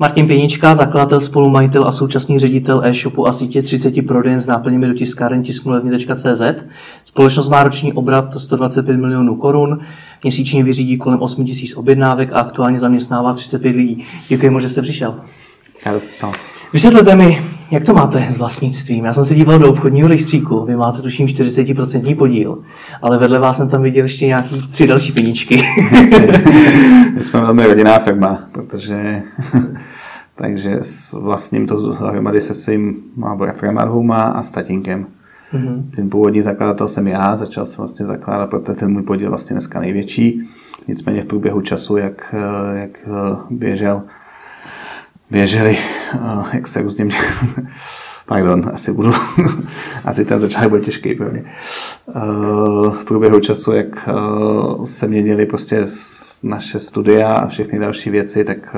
Martin Pěnička, zakladatel, spolumajitel a současný ředitel e-shopu a sítě 30 prodejen s náplněmi do tiskáren tisknulevně.cz. Společnost má roční obrat 125 milionů korun, měsíčně vyřídí kolem 8 tisíc objednávek a aktuálně zaměstnává 35 lidí. Děkuji moc, že jste přišel. Já se stalo. Vysvětlete mi, jak to máte s vlastnictvím? Já jsem se díval do obchodního rejstříku, vy máte tuším 40% podíl, ale vedle vás jsem tam viděl ještě nějaký tři další peníčky. My jsme velmi rodinná firma, protože takže s vlastním to dohromady se svým bratrem a a s tatínkem. Mm-hmm. Ten původní zakladatel jsem já, začal jsem vlastně zakládat, protože ten můj podíl vlastně dneska největší. Nicméně v průběhu času, jak, jak běžel, běželi, jak se různě pardon, asi budu, asi ten začátek bude těžký pro mě. V průběhu času, jak se měnili prostě naše studia a všechny další věci, tak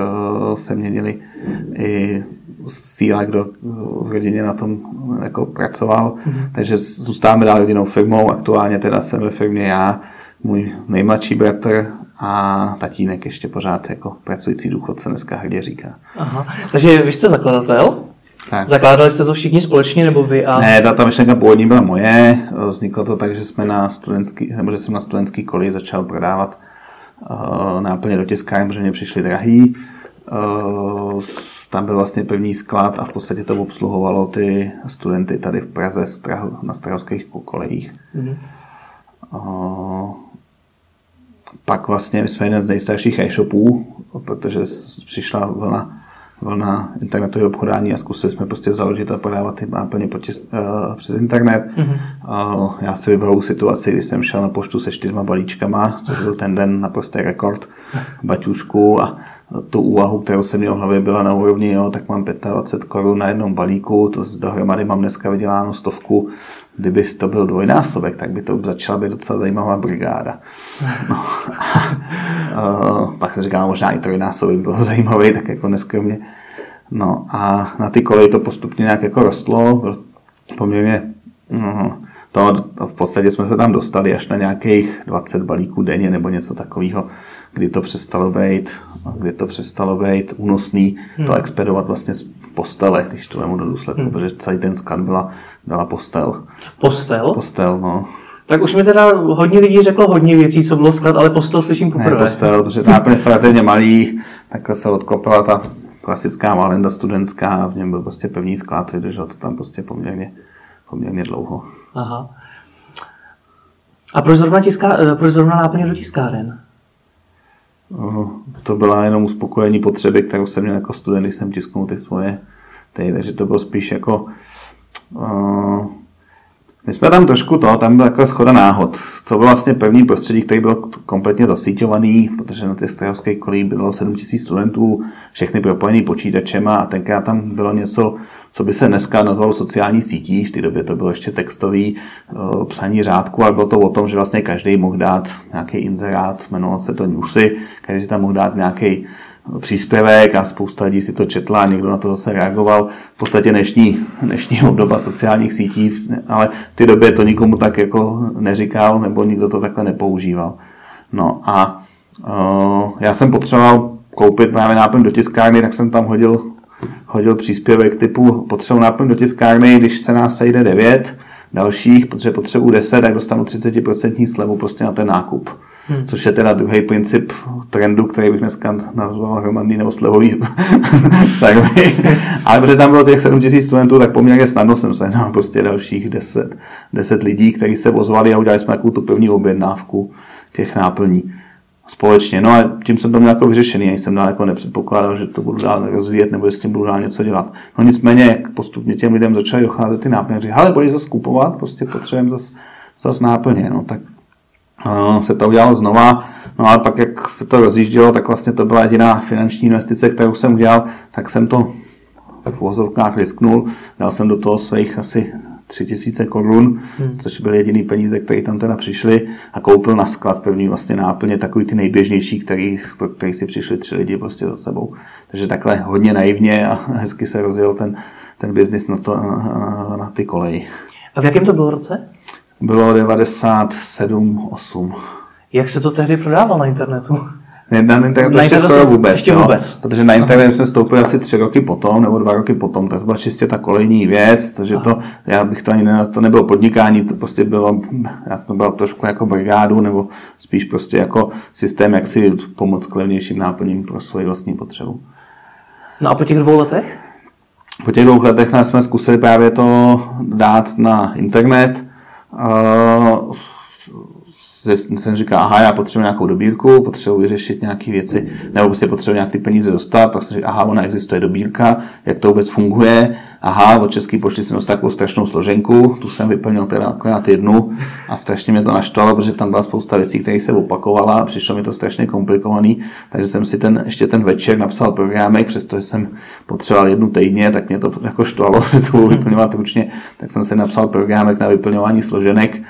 se měnili i síla, kdo v rodině na tom jako pracoval. Mm-hmm. Takže zůstáváme dál jedinou firmou. Aktuálně teda jsem ve firmě já, můj nejmladší bratr a tatínek ještě pořád jako pracující důchodce dneska hrdě říká. Aha. Takže vy jste zakladatel? Tak. Zakládali jste to všichni společně, nebo vy? A... Ne, ta, ta myšlenka původní byla moje. Vzniklo to tak, že jsme na studentský, nebo že jsem na studentský koli začal prodávat náplně do tiskáren, protože mě přišly drahý. Uh, tam byl vlastně první sklad a v podstatě to obsluhovalo ty studenty tady v Praze na strahovských kolejích. Mm-hmm. Uh, pak vlastně my jsme jeden z nejstarších e-shopů, protože přišla vlna, vlna internetového obchodání a zkusili jsme prostě založit a podávat ty náplně uh, přes internet. Mm-hmm. Uh, já si vybavu situaci, kdy jsem šel na poštu se čtyřma balíčkama, což byl ten den naprostý rekord baťušku a tu úvahu, kterou jsem měl v hlavě, byla na úrovni, jo, tak mám 25 korun na jednom balíku, to dohromady mám dneska vyděláno stovku, kdyby to byl dvojnásobek, tak by to začala být docela zajímavá brigáda. No, a, pak se říká, možná i trojnásobek byl zajímavý, tak jako neskromně. No a na ty koleji to postupně nějak jako rostlo, poměrně no, to, v podstatě jsme se tam dostali až na nějakých 20 balíků denně nebo něco takového, kdy to přestalo být, kdy to přestalo být únosný hmm. to expedovat vlastně postele, když to vemu do důsledku, hmm. protože celý ten sklad byla, byla postel. Postel? Postel, no. Tak už mi teda hodně lidí řeklo hodně věcí, co bylo sklad, ale postel slyším poprvé. Ne, postel, protože ta je relativně malý, takhle se odkopila ta klasická malenda studentská, v něm byl prostě pevný sklad, vydržel to tam prostě poměrně, poměrně dlouho. Aha. A proč zrovna, tiská, eh, proč zrovna náplně do tiskáren? To byla jenom uspokojení potřeby, kterou jsem měl jako student, když jsem tisknul ty svoje. Tady, takže to bylo spíš jako uh, my jsme tam trošku to, tam byla jako schoda náhod. To byl vlastně první prostředí, který byl kompletně zasíťovaný, protože na té strahovské kolí bylo 7000 studentů, všechny propojený počítačema a tenkrát tam bylo něco, co by se dneska nazvalo sociální sítí. V té době to bylo ještě textový uh, psaní řádku, ale bylo to o tom, že vlastně každý mohl dát nějaký inzerát, jmenovalo se to newsy, každý si tam mohl dát nějaký příspěvek a spousta lidí si to četla a někdo na to zase reagoval. V podstatě dnešní, dnešní obdoba sociálních sítí, ale v té době to nikomu tak jako neříkal nebo nikdo to takhle nepoužíval. No a uh, já jsem potřeboval koupit právě náplň do tiskárny, tak jsem tam hodil, hodil příspěvek typu potřebuji náplň do tiskárny, když se nás sejde 9 dalších, protože potřebuji 10, tak dostanu 30% slevu prostě na ten nákup. Hmm. Což je teda druhý princip trendu, který bych dneska nazval hromadný nebo slevový. Ale protože tam bylo těch 7000 studentů, tak poměrně snadno jsem se na prostě dalších 10, 10 lidí, kteří se ozvali a udělali jsme takovou tu první objednávku těch náplní společně. No a tím jsem to měl jako vyřešený, ani jsem dál jako nepředpokládal, že to budu dál rozvíjet nebo že s tím budu dál něco dělat. No nicméně, jak postupně těm lidem začaly docházet ty náplně, říkali, ale budeš zase kupovat, prostě potřebujeme zase zas náplně. No, tak se to udělalo znova, no ale pak, jak se to rozjíždělo, tak vlastně to byla jediná finanční investice, kterou jsem udělal, tak jsem to v vozovkách risknul, dal jsem do toho svých asi 3000 korun, hmm. což byly jediný peníze, které tam teda přišly a koupil na sklad první vlastně náplně takový ty nejběžnější, který, pro který si přišli tři lidi prostě za sebou. Takže takhle hodně naivně a hezky se rozjel ten, ten biznis na, to, na, na, na ty koleji. A v jakém to bylo roce? Bylo 97, 8. Jak se to tehdy prodávalo na internetu? Ne, na internetu Na ještě internetu skoro jsem- vůbec. ještě vůbec. Protože na internet jsme vstoupili asi tři roky potom, nebo dva roky potom, tak to byla čistě ta kolejní věc, takže to, já bych to ani ne, to nebylo podnikání, to prostě bylo, já jsem to byl trošku jako brigádu, nebo spíš prostě jako systém, jak si pomoct k levnějším náplním pro svoji vlastní potřebu. No a po těch dvou letech? Po těch dvou letech nás jsme zkusili právě to dát na internet. Uh, jsem říkal, aha, já potřebuji nějakou dobírku, potřebuji vyřešit nějaké věci, nebo prostě potřebuji nějak ty peníze dostat, pak jsem říkal, aha, ona existuje dobírka, jak to vůbec funguje, aha, od České pošty jsem dostal takovou strašnou složenku, tu jsem vyplnil teda akorát jednu a strašně mě to naštvalo, protože tam byla spousta věcí, které se opakovala a přišlo mi to strašně komplikovaný, takže jsem si ten, ještě ten večer napsal programek, přestože jsem potřeboval jednu týdně, tak mě to jako štvalo, že to budu vyplňovat ručně, tak jsem si napsal programek na vyplňování složenek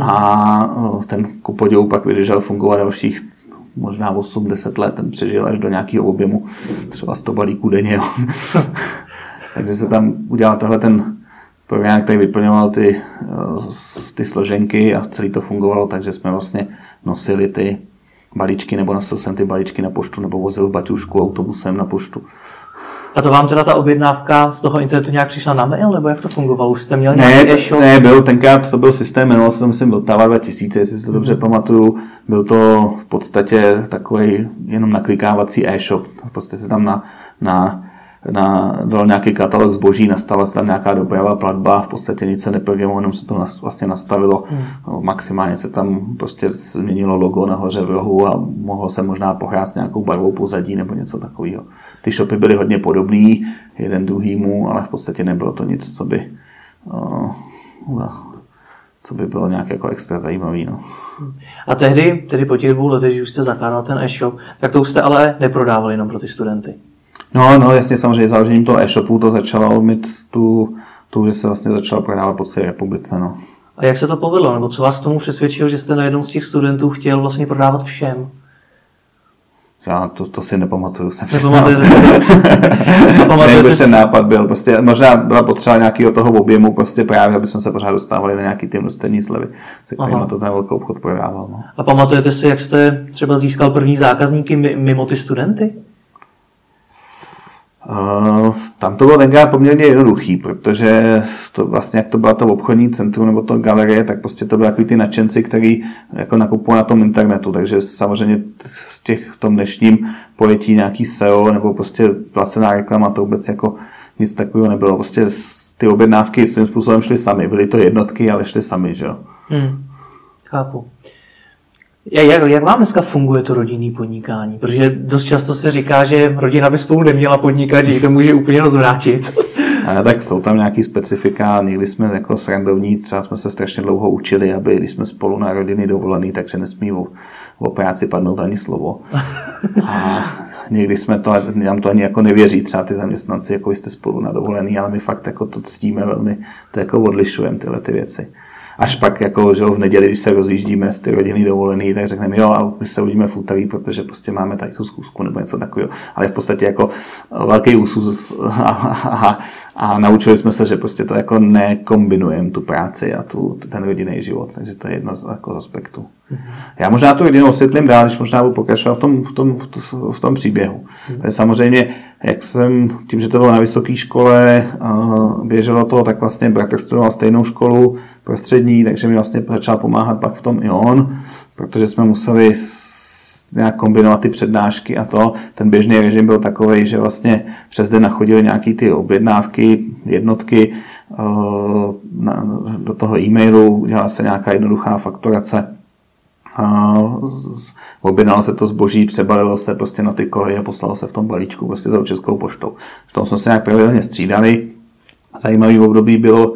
a ten ku podivu pak vydržel fungovat dalších možná 8-10 let, ten přežil až do nějakého objemu, třeba 100 balíků denně. Takže se tam udělal tohle ten program, který vyplňoval ty, eh, ty složenky a celý to fungovalo, takže jsme vlastně nosili ty balíčky, nebo nosil jsem ty balíčky na poštu, nebo vozil baťušku autobusem na poštu. A to vám teda ta objednávka z toho internetu nějak přišla na mail, nebo jak to fungovalo? Už jste měli Ne, e-shop? ne, byl tenkrát, to byl systém, jmenoval se to, myslím, byl Tava 2000, jestli si to dobře pamatuju. Byl to v podstatě takový jenom naklikávací e-shop. Prostě se tam na, na, na, dal nějaký katalog zboží, nastala se tam nějaká doprava, platba, v podstatě nic se neprogramovalo, jenom se to nas, vlastně nastavilo. No, Maximálně se tam prostě změnilo logo nahoře v rohu a mohlo se možná pohrát s nějakou barvou pozadí nebo něco takového. Ty shopy byly hodně podobný, jeden druhýmu, ale v podstatě nebylo to nic, co by uh, co by bylo nějak jako extra zajímavý. No. A tehdy, tedy po těch dvou letech, když už jste zakládal ten e-shop, tak to už jste ale neprodávali jenom pro ty studenty. No, no jasně, samozřejmě založením toho e-shopu to začalo mít tu, tu, že se vlastně začalo prodávat po celé republice. No. A jak se to povedlo? Nebo co vás tomu přesvědčilo, že jste na jednom z těch studentů chtěl vlastně prodávat všem? Já to, to si nepamatuju. Jsem Nepamatujete si? Nepamatujete ten nápad byl. Prostě možná byla potřeba nějakého toho objemu, prostě právě, aby jsme se pořád dostávali na nějaký ty množstevní slevy, se kterými Aha. to ten velký obchod prodával. No. A pamatujete si, jak jste třeba získal první zákazníky mi- mimo ty studenty? Uh, tam to bylo tenkrát poměrně jednoduchý, protože to vlastně, jak to byla to obchodní centrum nebo to galerie, tak prostě to byly takový ty nadšenci, který jako nakupovali na tom internetu, takže samozřejmě v těch v tom dnešním pojetí nějaký SEO nebo prostě placená reklama, to vůbec jako nic takového nebylo. Prostě ty objednávky svým způsobem šly sami, byly to jednotky, ale šly sami, že jo. Hmm. Chápu. Jak, jak vám dneska funguje to rodinný podnikání? Protože dost často se říká, že rodina by spolu neměla podnikat, že ji to může úplně rozvrátit. A tak jsou tam nějaký specifika, někdy jsme jako srandovní, třeba jsme se strašně dlouho učili, aby když jsme spolu na rodiny dovolený, takže nesmí o, o práci padnout ani slovo. A někdy jsme to, nám to ani jako nevěří, třeba ty zaměstnanci, jako jste spolu na dovolený, ale my fakt jako to ctíme velmi, to jako odlišujeme tyhle ty věci. Až pak jako, že v neděli, když se rozjíždíme z ty rodiny dovolený, tak řekneme, jo, a my se uvidíme v úterý, protože prostě máme tady tu zkusku nebo něco takového. Ale v podstatě jako velký úsus a, a, a, naučili jsme se, že prostě to jako nekombinujeme tu práci a tu, ten rodinný život, takže to je jedna z, jako z aspektů. Já možná tu rodinu osvětlím dál, když možná budu pokračovat v tom, v tom, v tom příběhu. Mm. Samozřejmě, jak jsem, tím, že to bylo na vysoké škole, běželo to, tak vlastně bratr studoval stejnou školu prostřední, takže mi vlastně začal pomáhat pak v tom i on, protože jsme museli nějak kombinovat ty přednášky a to. Ten běžný režim byl takový, že vlastně přes den nachodily nějaký ty objednávky, jednotky, na, do toho e-mailu udělala se nějaká jednoduchá fakturace a z- objednalo se to zboží, přebalilo se prostě na ty koleje a poslalo se v tom balíčku prostě tou českou poštou. V tom jsme se nějak pravidelně střídali. Zajímavý období bylo,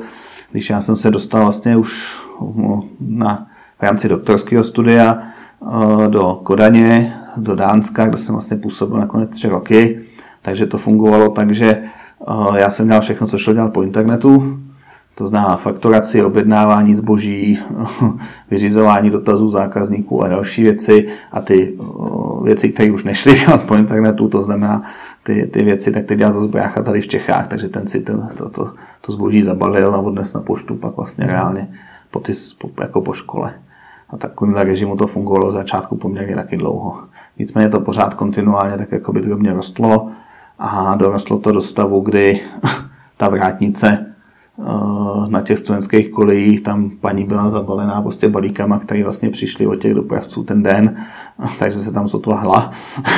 když já jsem se dostal vlastně už no, na, v rámci doktorského studia eh, do Kodaně, do Dánska, kde jsem vlastně působil nakonec tři roky. Takže to fungovalo tak, že eh, já jsem dělal všechno, co šlo dělat po internetu, to znamená fakturaci, objednávání zboží, vyřizování dotazů zákazníků a další věci. A ty věci, které už nešly dělat po internetu, to znamená ty, ty věci, tak ty dělal zase brácha tady v Čechách, takže ten si ten, to, to, to zboží zabalil a odnes na poštu pak vlastně reálně po ty, jako po škole. A takovým režimu to fungovalo začátku poměrně taky dlouho. nicméně to pořád kontinuálně tak jako by drobně rostlo a dorostlo to do stavu, kdy ta vrátnice na těch studentských kolejích, tam paní byla zabalená prostě balíkama, které vlastně přišly od těch dopravců ten den, takže se tam sotva hla.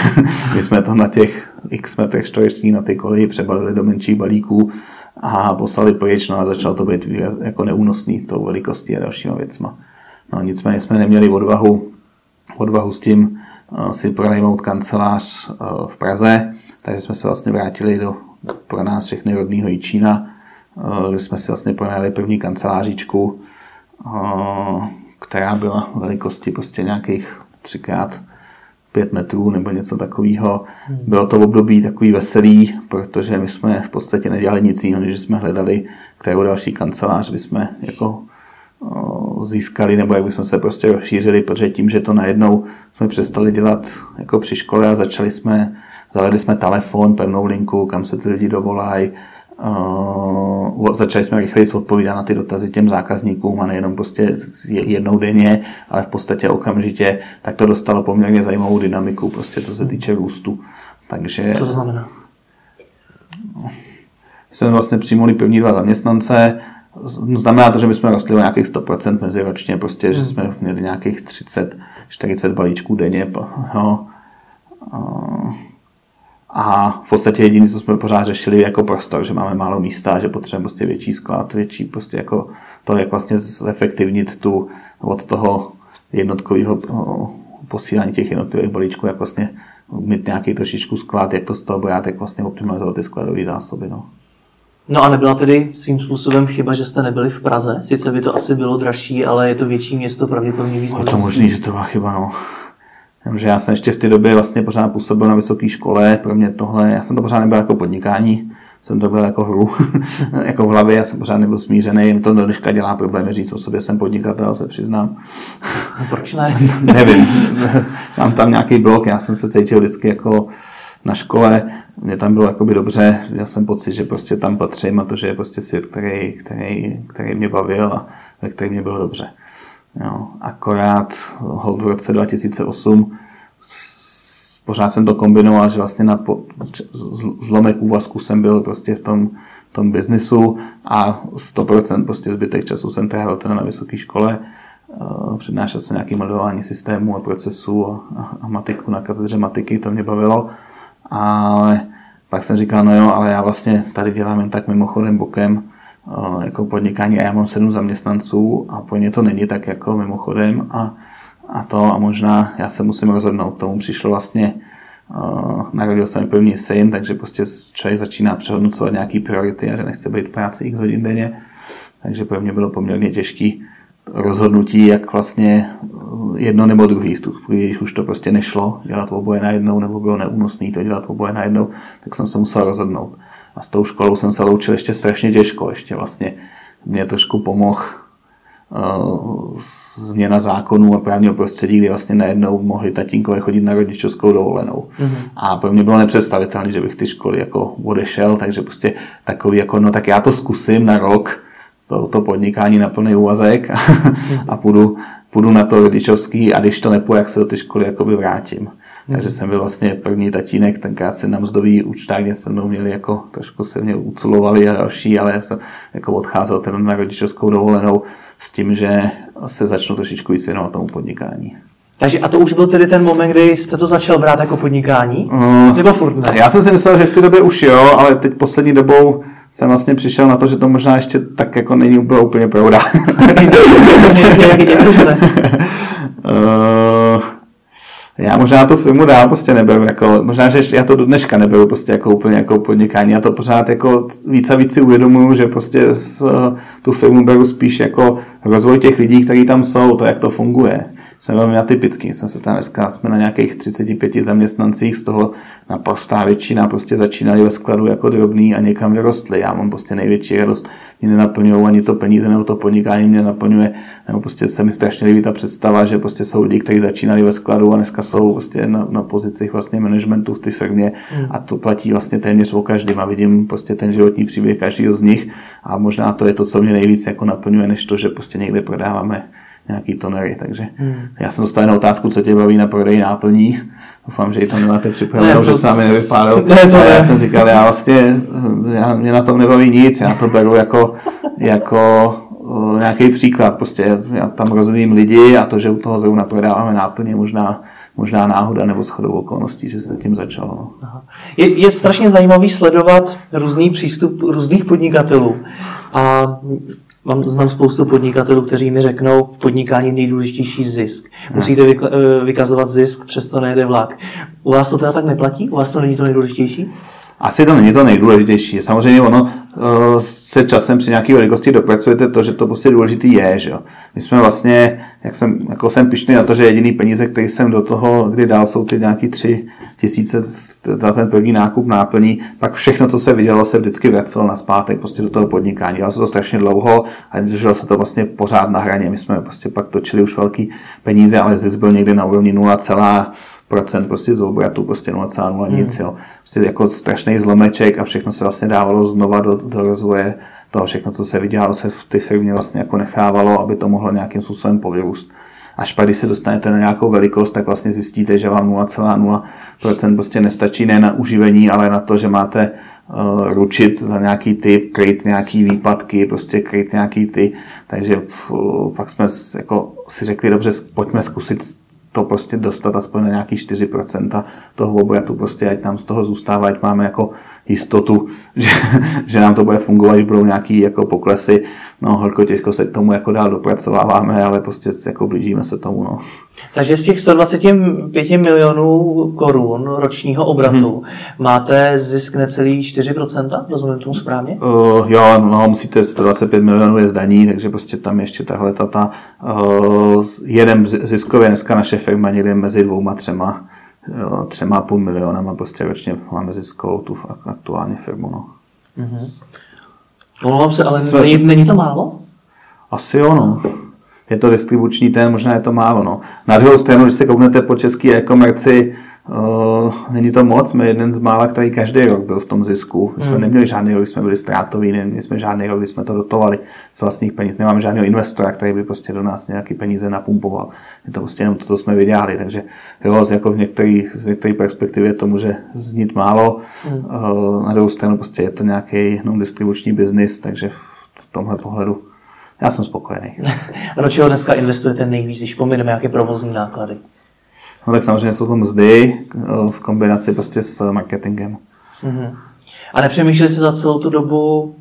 My jsme to na těch x metrech čtverečních na ty koleji přebalili do menších balíků a poslali pryč, no a začalo to být jako neúnosný tou velikostí a dalšíma věcma. No nicméně jsme neměli odvahu, odvahu s tím uh, si pronajmout kancelář uh, v Praze, takže jsme se vlastně vrátili do pro nás všechny rodného Jičína, uh, kde jsme si vlastně pronajali první kancelářičku, která byla velikosti prostě nějakých třikrát pět metrů nebo něco takového. Bylo to v období takový veselý, protože my jsme v podstatě nedělali nic jiného, než jsme hledali, kterou další kancelář bychom jako získali, nebo jak bychom se prostě rozšířili, protože tím, že to najednou jsme přestali dělat jako při škole a začali jsme, zavedli jsme telefon, pevnou linku, kam se ty lidi dovolají, Uh, začali jsme rychleji odpovídat na ty dotazy těm zákazníkům a nejenom prostě jednou denně, ale v podstatě okamžitě, tak to dostalo poměrně zajímavou dynamiku, prostě co se týče růstu. Takže, co to znamená? Jsme vlastně přijmuli první dva zaměstnance, Znamená to, že my jsme rostli o nějakých 100% meziročně, prostě, hmm. že jsme měli nějakých 30, 40 balíčků denně. Jo. A v podstatě jediné, co jsme pořád řešili, jako prostor, že máme málo místa, že potřebujeme prostě větší sklad, větší prostě jako to, jak vlastně zefektivnit tu od toho jednotkového posílání těch jednotlivých balíčků, jak vlastně mít nějaký trošičku sklad, jak to z toho brát, jak vlastně optimalizovat ty skladové zásoby. No. No a nebyla tedy svým způsobem chyba, že jste nebyli v Praze? Sice by to asi bylo dražší, ale je to větší město, pravděpodobně víc. Je to možný, že to byla chyba, no. Že já jsem ještě v té době vlastně pořád působil na vysoké škole, pro mě tohle, já jsem to pořád nebyl jako podnikání, jsem to byl jako hru, jako v hlavě, já jsem pořád nebyl smířený, jim to do dneška dělá problémy říct o sobě, jsem podnikatel, se přiznám. Proč ne? Nevím, mám tam nějaký blok, já jsem se cítil vždycky jako na škole, mě tam bylo jakoby dobře, měl jsem pocit, že prostě tam patřím a to, že je prostě svět, který, který, který mě bavil a ve kterém mě bylo dobře. Jo, akorát v roce 2008 pořád jsem to kombinoval, že vlastně na zlomek úvazku jsem byl prostě v tom, tom biznisu a 100% prostě zbytek času jsem trávil teda na vysoké škole. Eh, přednášel se nějaký modelování systému a procesů a, a, a matiku na katedře matiky, to mě bavilo. Ale pak jsem říkal, no jo, ale já vlastně tady dělám jen tak mimochodem bokem, jako podnikání a já mám sedm zaměstnanců a po ně to není tak jako mimochodem a, a to a možná já se musím rozhodnout. K tomu přišlo vlastně, uh, narodil se mi první syn, takže prostě člověk začíná přehodnocovat nějaký priority a že nechce být v práci x hodin denně. Takže pro mě bylo poměrně těžký rozhodnutí, jak vlastně eh, jedno nebo druhý. V tu chvíli, když už to prostě nešlo dělat oboje najednou, nebo bylo neúnosné to dělat oboje najednou, tak jsem se musel rozhodnout. A s tou školou jsem se loučil ještě strašně těžko. Ještě vlastně mě trošku pomohl uh, změna zákonů a právního prostředí, kdy vlastně najednou mohli tatínkové chodit na rodičovskou dovolenou. Mm-hmm. A pro mě bylo nepředstavitelné, že bych ty školy jako odešel, takže prostě takový jako, no tak já to zkusím na rok, to, to podnikání na plný úvazek a, mm-hmm. a půjdu, půjdu na to rodičovský a když to nepůjde, jak se do ty školy jakoby vrátím. Takže jsem byl vlastně první tatínek, tenkrát se na mzdový účtách, se mnou měli jako, trošku se mě uculovali a další, ale já jsem jako odcházel ten na rodičovskou dovolenou s tím, že se začnu trošičku víc věnovat tomu podnikání. Takže a to už byl tedy ten moment, kdy jste to začal brát jako podnikání? Uh, Nebo furt ne? Já jsem si myslel, že v té době už jo, ale teď poslední dobou jsem vlastně přišel na to, že to možná ještě tak jako není úplně, úplně pravda. já možná tu firmu dál prostě neberu, jako, možná, že já to do dneška neberu prostě jako úplně jako podnikání. Já to pořád jako víc a víc si uvědomuju, že prostě z, tu firmu beru spíš jako rozvoj těch lidí, kteří tam jsou, to, jak to funguje jsme velmi atypický. Jsme se tam dneska jsme na nějakých 35 zaměstnancích, z toho naprostá většina prostě začínali ve skladu jako drobný a někam vyrostli. Já mám prostě největší radost. Mě nenaplňují ani to peníze nebo to podnikání mě naplňuje. Nebo prostě se mi strašně líbí ta představa, že prostě jsou lidi, kteří začínali ve skladu a dneska jsou prostě na, na pozicích vlastně managementu v té firmě mm. a to platí vlastně téměř o každém a vidím prostě ten životní příběh každého z nich a možná to je to, co mě nejvíc jako naplňuje, než to, že prostě někde prodáváme nějaký tonery, takže hmm. já jsem dostal na otázku, co tě baví na prodej náplní. Doufám, že i to nemáte připravené, ne, že s námi nevypadalo. Ne, to já jsem říkal, já vlastně, já, mě na tom nebaví nic, já to beru jako, jako nějaký příklad. Prostě já tam rozumím lidi a to, že u toho zrovna prodáváme náplně, možná možná náhoda nebo shodou okolností, že se tím začalo. No. Je, je strašně zajímavý sledovat různý přístup různých podnikatelů. A Mám, znám spoustu podnikatelů, kteří mi řeknou, v podnikání nejdůležitější zisk. Musíte eh, vykazovat zisk, přesto nejde vlak. U vás to teda tak neplatí? U vás to není to nejdůležitější? Asi to není to nejdůležitější. Samozřejmě ono uh, se časem při nějaké velikosti dopracujete to, že to prostě důležitý je. Že? My jsme vlastně, jak jsem, jako jsem pišný na to, že jediný peníze, který jsem do toho, kdy dal, jsou ty nějaký tři tisíce za ten první nákup náplní, pak všechno, co se vydělalo, se vždycky vracelo na zpátek prostě do toho podnikání. Dělalo se to strašně dlouho a drželo se to vlastně pořád na hraně. My jsme prostě pak točili už velký peníze, ale zisk byl někde na úrovni 0, procent prostě z obratu, prostě 0,0 hmm. nic, jo. Prostě jako strašný zlomeček a všechno se vlastně dávalo znova do, do rozvoje toho všechno, co se vydělalo, se v té firmě vlastně jako nechávalo, aby to mohlo nějakým způsobem povyrůst. Až pak, když se dostanete na nějakou velikost, tak vlastně zjistíte, že vám 0,0% prostě nestačí ne na uživení, ale na to, že máte uh, ručit za nějaký typ, kryt nějaký výpadky, prostě kryt nějaký ty. Takže uh, pak jsme jako si řekli, dobře, pojďme zkusit to prostě dostat aspoň na nějaký 4% toho obratu, prostě ať nám z toho zůstává, ať máme jako jistotu, že, že nám to bude fungovat, že budou nějaký jako poklesy. No, horko těžko se k tomu jako dál dopracováváme, ale prostě jako blížíme se tomu. No. Takže z těch 125 milionů korun ročního obratu hmm. máte zisk necelý 4%? Rozumím tomu správně? Uh, jo, no, musíte 125 milionů je zdaní, takže prostě tam ještě tahle ta, ta uh, jeden ziskově dneska naše firma někde mezi dvouma, třema třema půl milionama prostě ročně máme ziskovou tu aktuální firmu. No. Mm-hmm. Omlouvám se, ale Své... není, není to málo? Asi jo, no. Je to distribuční ten, možná je to málo. No. Na druhou stranu, když se kouknete po české e-komerci, není to moc, jsme jeden z mála, který každý rok byl v tom zisku. My jsme hmm. neměli žádný rok, jsme byli ztrátoví, neměli jsme žádný rok, kdy jsme to dotovali z vlastních peněz. Nemáme žádného investora, který by prostě do nás nějaký peníze napumpoval. Je to prostě jenom to, co jsme vydělali. Takže jo, jako v některé, z některé perspektivě to může znít málo. Hmm. Uh, na druhou stranu prostě je to nějaký jenom distribuční biznis, takže v tomhle pohledu já jsem spokojený. a do čeho dneska investujete nejvíc, když pomineme nějaké provozní náklady? No tak samozřejmě jsou to mzdy eh, v kombinaci prostě s marketingem. Mm-hmm. A nepřemýšleli jste za celou tu dobu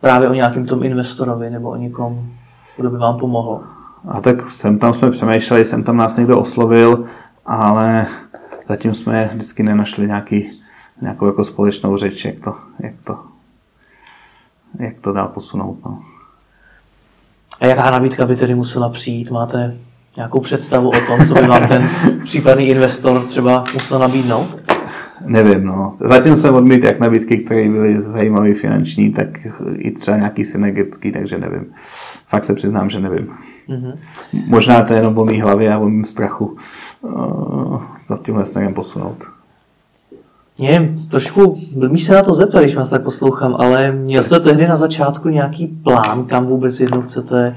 právě o nějakém tom investorovi nebo o někom, kdo by vám pomohl? A tak sem tam jsme přemýšleli, sem tam nás někdo oslovil, ale zatím jsme vždycky nenašli nějaký, nějakou jako společnou řeč, jak to, jak to, jak to dál posunout. No. A jaká nabídka by tedy musela přijít? Máte nějakou představu o tom, co by vám ten případný investor třeba musel nabídnout? Nevím, no. Zatím jsem odmít jak nabídky, které byly zajímavé finanční, tak i třeba nějaký synergický, takže nevím. Fakt se přiznám, že nevím. Mm-hmm. Možná to je jenom o mý hlavě a o mým strachu uh, za tímhle směrem posunout. Mě trošku blbý se na to zeptat, když vás tak poslouchám, ale měl jste tehdy na začátku nějaký plán, kam vůbec jednou chcete Eh,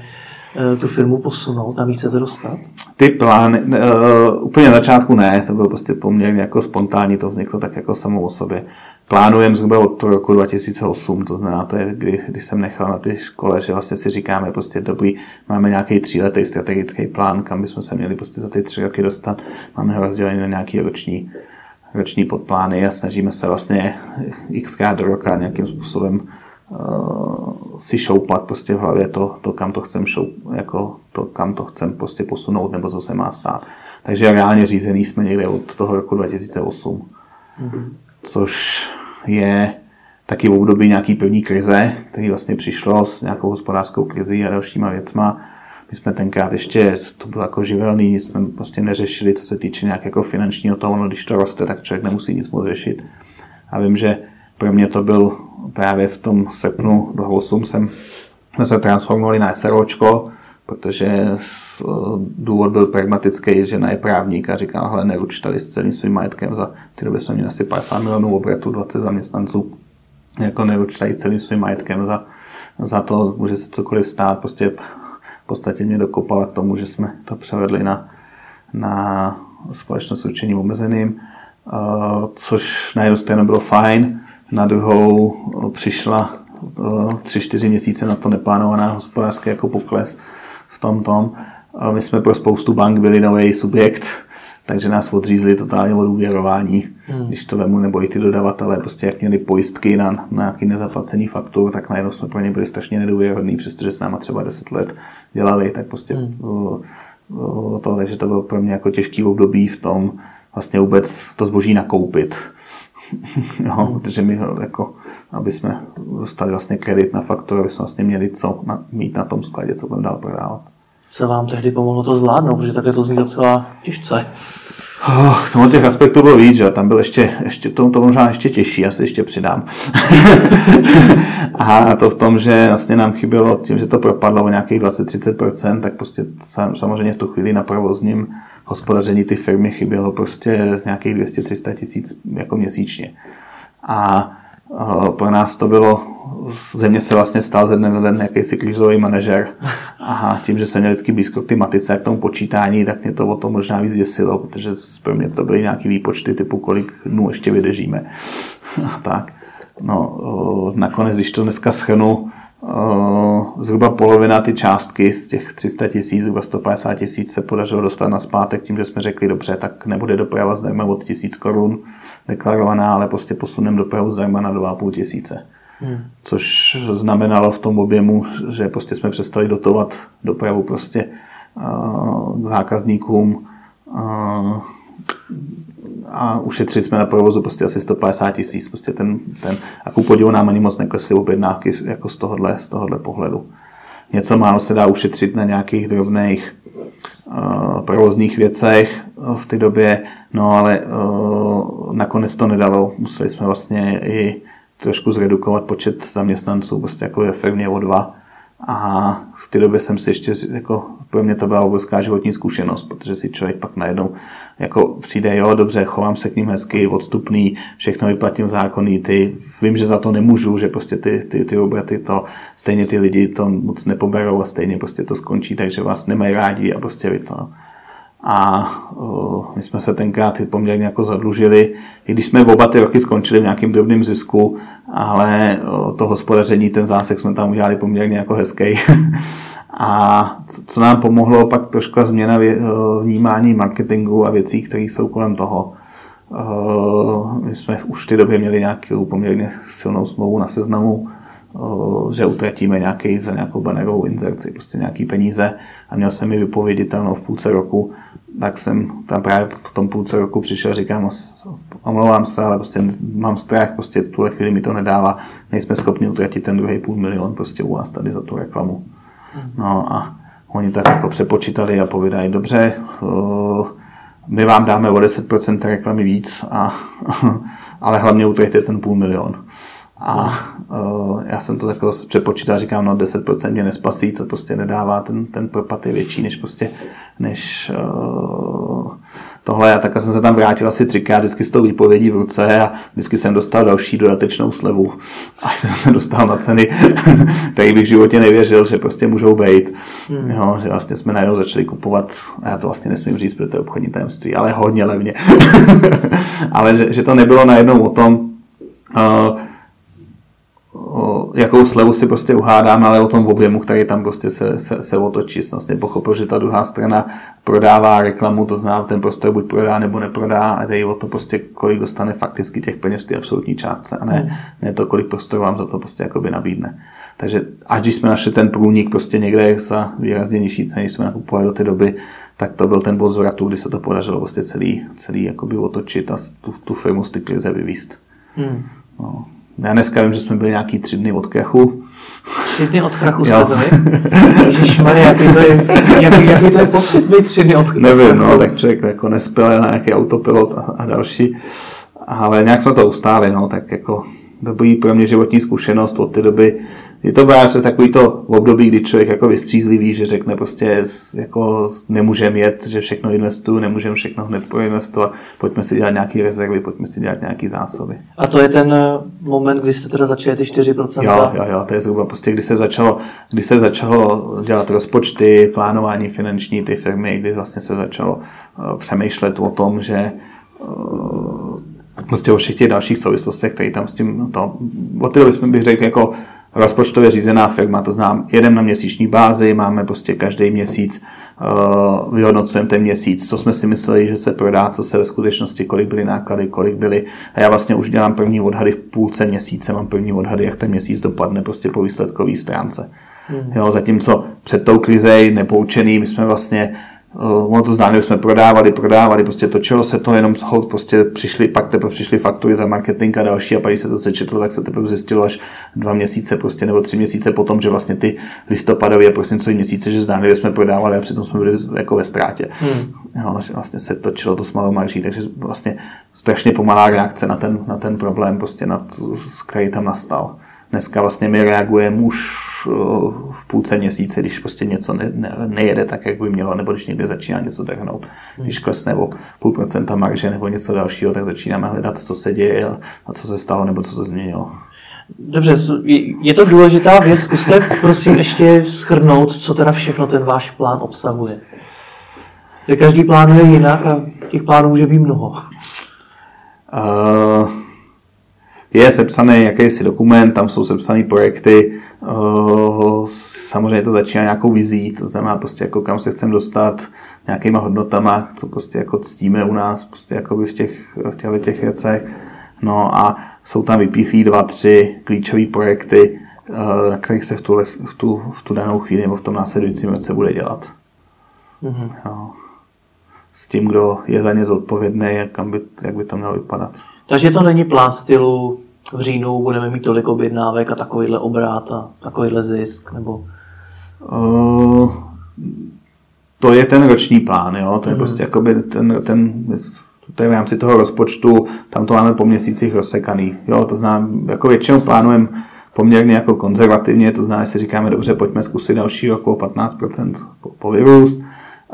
tu firmu posunout a chcete dostat? Ty plány, uh, úplně na začátku ne, to bylo prostě poměrně jako spontánní, to vzniklo tak jako samo o sobě. Plánujeme zhruba od roku 2008, to znamená, to je, kdy, kdy jsem nechal na ty škole, že vlastně si říkáme prostě dobrý, máme nějaký tříletý strategický plán, kam bychom se měli prostě za ty tři roky dostat, máme ho rozdělený na nějaký roční, roční podplány a snažíme se vlastně xkrát do roka nějakým způsobem uh, si šoupat prostě v hlavě to, to kam to chcem šoup, jako to, kam to chcem prostě posunout, nebo co se má stát. Takže reálně řízený jsme někde od toho roku 2008, mm-hmm. což je taky v období nějaký první krize, který vlastně přišlo s nějakou hospodářskou krizí a dalšíma věcma. My jsme tenkrát ještě, to bylo jako živelný, nic jsme prostě neřešili, co se týče nějak jako finančního toho, no když to roste, tak člověk nemusí nic moc řešit. A vím, že pro mě to byl právě v tom srpnu 2008 jsem, jsme se transformovali na SROčko, protože důvod byl pragmatický, že je právník a říkal, hele, neruč tady s celým svým majetkem, za ty doby jsme měli asi 50 milionů obratu, 20 zaměstnanců, jako neruč tady celým svým majetkem za, za to, může se cokoliv stát, prostě v podstatě mě dokopala k tomu, že jsme to převedli na, na společnost určením omezeným, což na jednu stranu bylo fajn, na druhou přišla tři, čtyři měsíce na to neplánovaná hospodářský jako pokles v tom tom. My jsme pro spoustu bank byli nový subjekt, takže nás odřízli totálně od úvěrování, hmm. když to vemu, nebo i ty dodavatelé, prostě jak měli pojistky na, na nějaký nezaplacený faktur, tak najednou jsme pro ně byli strašně nedůvěrhodní, přestože s náma třeba 10 let dělali, tak prostě hmm. to, takže to bylo pro mě jako těžký období v tom vlastně vůbec to zboží nakoupit. Jo, hmm. protože my jako, aby jsme dostali vlastně kredit na faktor, aby jsme vlastně měli co na, mít na tom skladě, co budeme dál prodávat co vám tehdy pomohlo to zvládnout, protože také to zní docela těžce. Oh, tomu těch aspektů bylo víc, že tam byl ještě, ještě to, to možná ještě těžší, já si ještě přidám. a to v tom, že vlastně nám chybělo tím, že to propadlo o nějakých 20-30%, tak prostě samozřejmě v tu chvíli na provozním hospodaření ty firmy chybělo prostě z nějakých 200-300 tisíc jako měsíčně. A pro nás to bylo, země se vlastně stál ze dne na den jakýsi krizový manažer a tím, že jsem měl vždycky blízko k matice a k tomu počítání, tak mě to o tom možná víc děsilo, protože pro mě to byly nějaké výpočty typu, kolik dnů ještě vydržíme. tak. No, nakonec, když to dneska schrnu, zhruba polovina ty částky z těch 300 tisíc, zhruba 150 tisíc se podařilo dostat na zpátek tím, že jsme řekli, dobře, tak nebude doprava zdarma od tisíc korun, deklarovaná, ale prostě posunem dopravu zdarma na 2,5 tisíce. Hmm. Což znamenalo v tom objemu, že prostě jsme přestali dotovat dopravu prostě uh, zákazníkům uh, a ušetřili jsme na provozu prostě asi 150 tisíc. Prostě ten, ten, a ku podivu nám ani moc neklesly objednávky jako z tohohle, z tohohle pohledu. Něco málo se dá ušetřit na nějakých drobných uh, provozních věcech v té době, no ale uh, nakonec to nedalo. Museli jsme vlastně i trošku zredukovat počet zaměstnanců, prostě jako ve firmě o dva. A v té době jsem si ještě, jako, pro mě to byla obrovská životní zkušenost, protože si člověk pak najednou jako přijde, jo, dobře, chovám se k ním hezky, odstupný, všechno vyplatím zákonný, ty, vím, že za to nemůžu, že prostě ty, ty, ty obraty to, stejně ty lidi to moc nepoberou a stejně prostě to skončí, takže vás nemají rádi a prostě vy to. A uh, my jsme se tenkrát poměrně jako zadlužili, i když jsme oba ty roky skončili v nějakým drobným zisku, ale uh, to hospodaření, ten zásek jsme tam udělali poměrně jako hezký. A co nám pomohlo, pak trošku změna vnímání marketingu a věcí, které jsou kolem toho. My jsme už v té době měli nějakou poměrně silnou smlouvu na seznamu, že utratíme nějaký za nějakou banerovou inzerci, prostě nějaký peníze a měl jsem mi vypověditelnou v půlce roku, tak jsem tam právě v tom půlce roku přišel říkám, omlouvám se, ale prostě mám strach, prostě v tuhle chvíli mi to nedává, nejsme schopni utratit ten druhý půl milion prostě u vás tady za tu reklamu. No a oni tak jako přepočítali a povídají, dobře, eh, my vám dáme o 10% reklamy víc, a, ale hlavně utraťte ten půl milion. A uh, já jsem to takhle přepočítal, říkám, no 10% mě nespasí, to prostě nedává, ten, ten propad je větší, než prostě, než uh, tohle. A tak jsem se tam vrátil asi třikrát, vždycky s tou výpovědí v ruce a vždycky jsem dostal další dodatečnou slevu. Až jsem se dostal na ceny, které bych v životě nevěřil, že prostě můžou být. Hmm. Jo, že vlastně jsme najednou začali kupovat, a já to vlastně nesmím říct, protože to je obchodní tajemství, ale hodně levně. ale že, že, to nebylo najednou o tom, uh, jakou slevu si prostě uhádám, ale o tom objemu, který tam prostě se, se, se otočí. Jsem vlastně pochopil, že ta druhá strana prodává reklamu, to znamená, ten prostor buď prodá nebo neprodá a jde o to prostě, kolik dostane fakticky těch peněz v té absolutní částce a ne, hmm. ne to, kolik prostoru vám za to prostě jakoby nabídne. Takže až když jsme našli ten průnik prostě někde za výrazně nižší ceny, jsme nakupovali do té doby, tak to byl ten bod zvratu, kdy se to podařilo prostě celý, celý jakoby otočit a tu, tu firmu z té krize vyvíst. Hmm. No. Já dneska vím, že jsme byli nějaký tři dny od krachu. Tři dny od krachu jste byli? Ježišmarja, jaký to je, jaký, jaký to je pocit být tři dny od krachu? Nevím, no, tak člověk jako nespěl na nějaký autopilot a, a další. Ale nějak jsme to ustáli, no, tak jako dobrý pro mě životní zkušenost od té doby je to právě takový to období, kdy člověk jako vystřízlivý, že řekne prostě, jako nemůžeme jet, že všechno investuju, nemůžeme všechno hned proinvestovat, pojďme si dělat nějaké rezervy, pojďme si dělat nějaké zásoby. A to je ten eh, moment, kdy jste teda začali ty 4%? Jo, jo, jo, to je zhruba prostě, kdy se začalo, kdy se začalo dělat rozpočty, plánování finanční ty firmy, kdy vlastně se začalo uh, přemýšlet o tom, že uh, prostě o všech těch dalších souvislostech, které tam s tím, to, od té doby jsme bych řekl jako rozpočtově řízená firma, to znám, jedem na měsíční bázi, máme prostě každý měsíc, uh, vyhodnocujeme ten měsíc, co jsme si mysleli, že se prodá, co se ve skutečnosti, kolik byly náklady, kolik byly. A já vlastně už dělám první odhady v půlce měsíce, mám první odhady, jak ten měsíc dopadne prostě po výsledkové stránce. Hmm. Jo, zatímco před tou krizej nepoučený, my jsme vlastně ono to že jsme prodávali, prodávali, prostě točilo se to, jenom hold, prostě přišli, pak teprve přišli faktury za marketing a další a pak když se to sečetlo, tak se teprve zjistilo až dva měsíce prostě, nebo tři měsíce potom, že vlastně ty listopadové a prosincové měsíce, že že jsme prodávali a přitom jsme byli jako ve ztrátě. Hmm. Jo, že vlastně se točilo to s malou marží, takže vlastně strašně pomalá reakce na ten, na ten problém, prostě na to, který tam nastal. Dneska vlastně my reagujeme už eh, v půlce měsíce, když prostě něco ne, ne, nejede tak, jak by mělo, nebo když někde začíná něco drhnout. Když klesne o půl procenta marže nebo něco dalšího, tak začínáme hledat, co se děje a co se stalo nebo co se změnilo. Dobře, je to důležitá věc. Zkuste prosím ještě schrnout, co teda všechno ten váš plán obsahuje. Že každý plán je jinak a těch plánů může být mnoho. Uh, je sepsaný jakýsi dokument, tam jsou sepsané projekty, eh, samozřejmě to začíná nějakou vizí, to znamená prostě jako kam se chcem dostat, nějakýma hodnotama, co prostě jako ctíme u nás prostě jako v těch, v těchto těch věcech. No a jsou tam vypíchlí dva, tři klíčové projekty, eh, na kterých se v tu, v tu, v tu danou chvíli nebo v tom následujícím roce bude dělat. Mm-hmm. No. S tím, kdo je za ně zodpovědný, jak by, jak by to mělo vypadat. Takže to není plán stylu v říjnu budeme mít tolik objednávek a takovýhle obrát a takovýhle zisk, nebo... Uh, to je ten roční plán, jo? to je mm. prostě jakoby ten, ten to je v rámci toho rozpočtu, tam to máme po měsících rozsekaný. Jo, to znám, jako většinou plánujeme poměrně jako konzervativně, to znamená, že si říkáme, dobře, pojďme zkusit další rok o 15% po, po vyrůst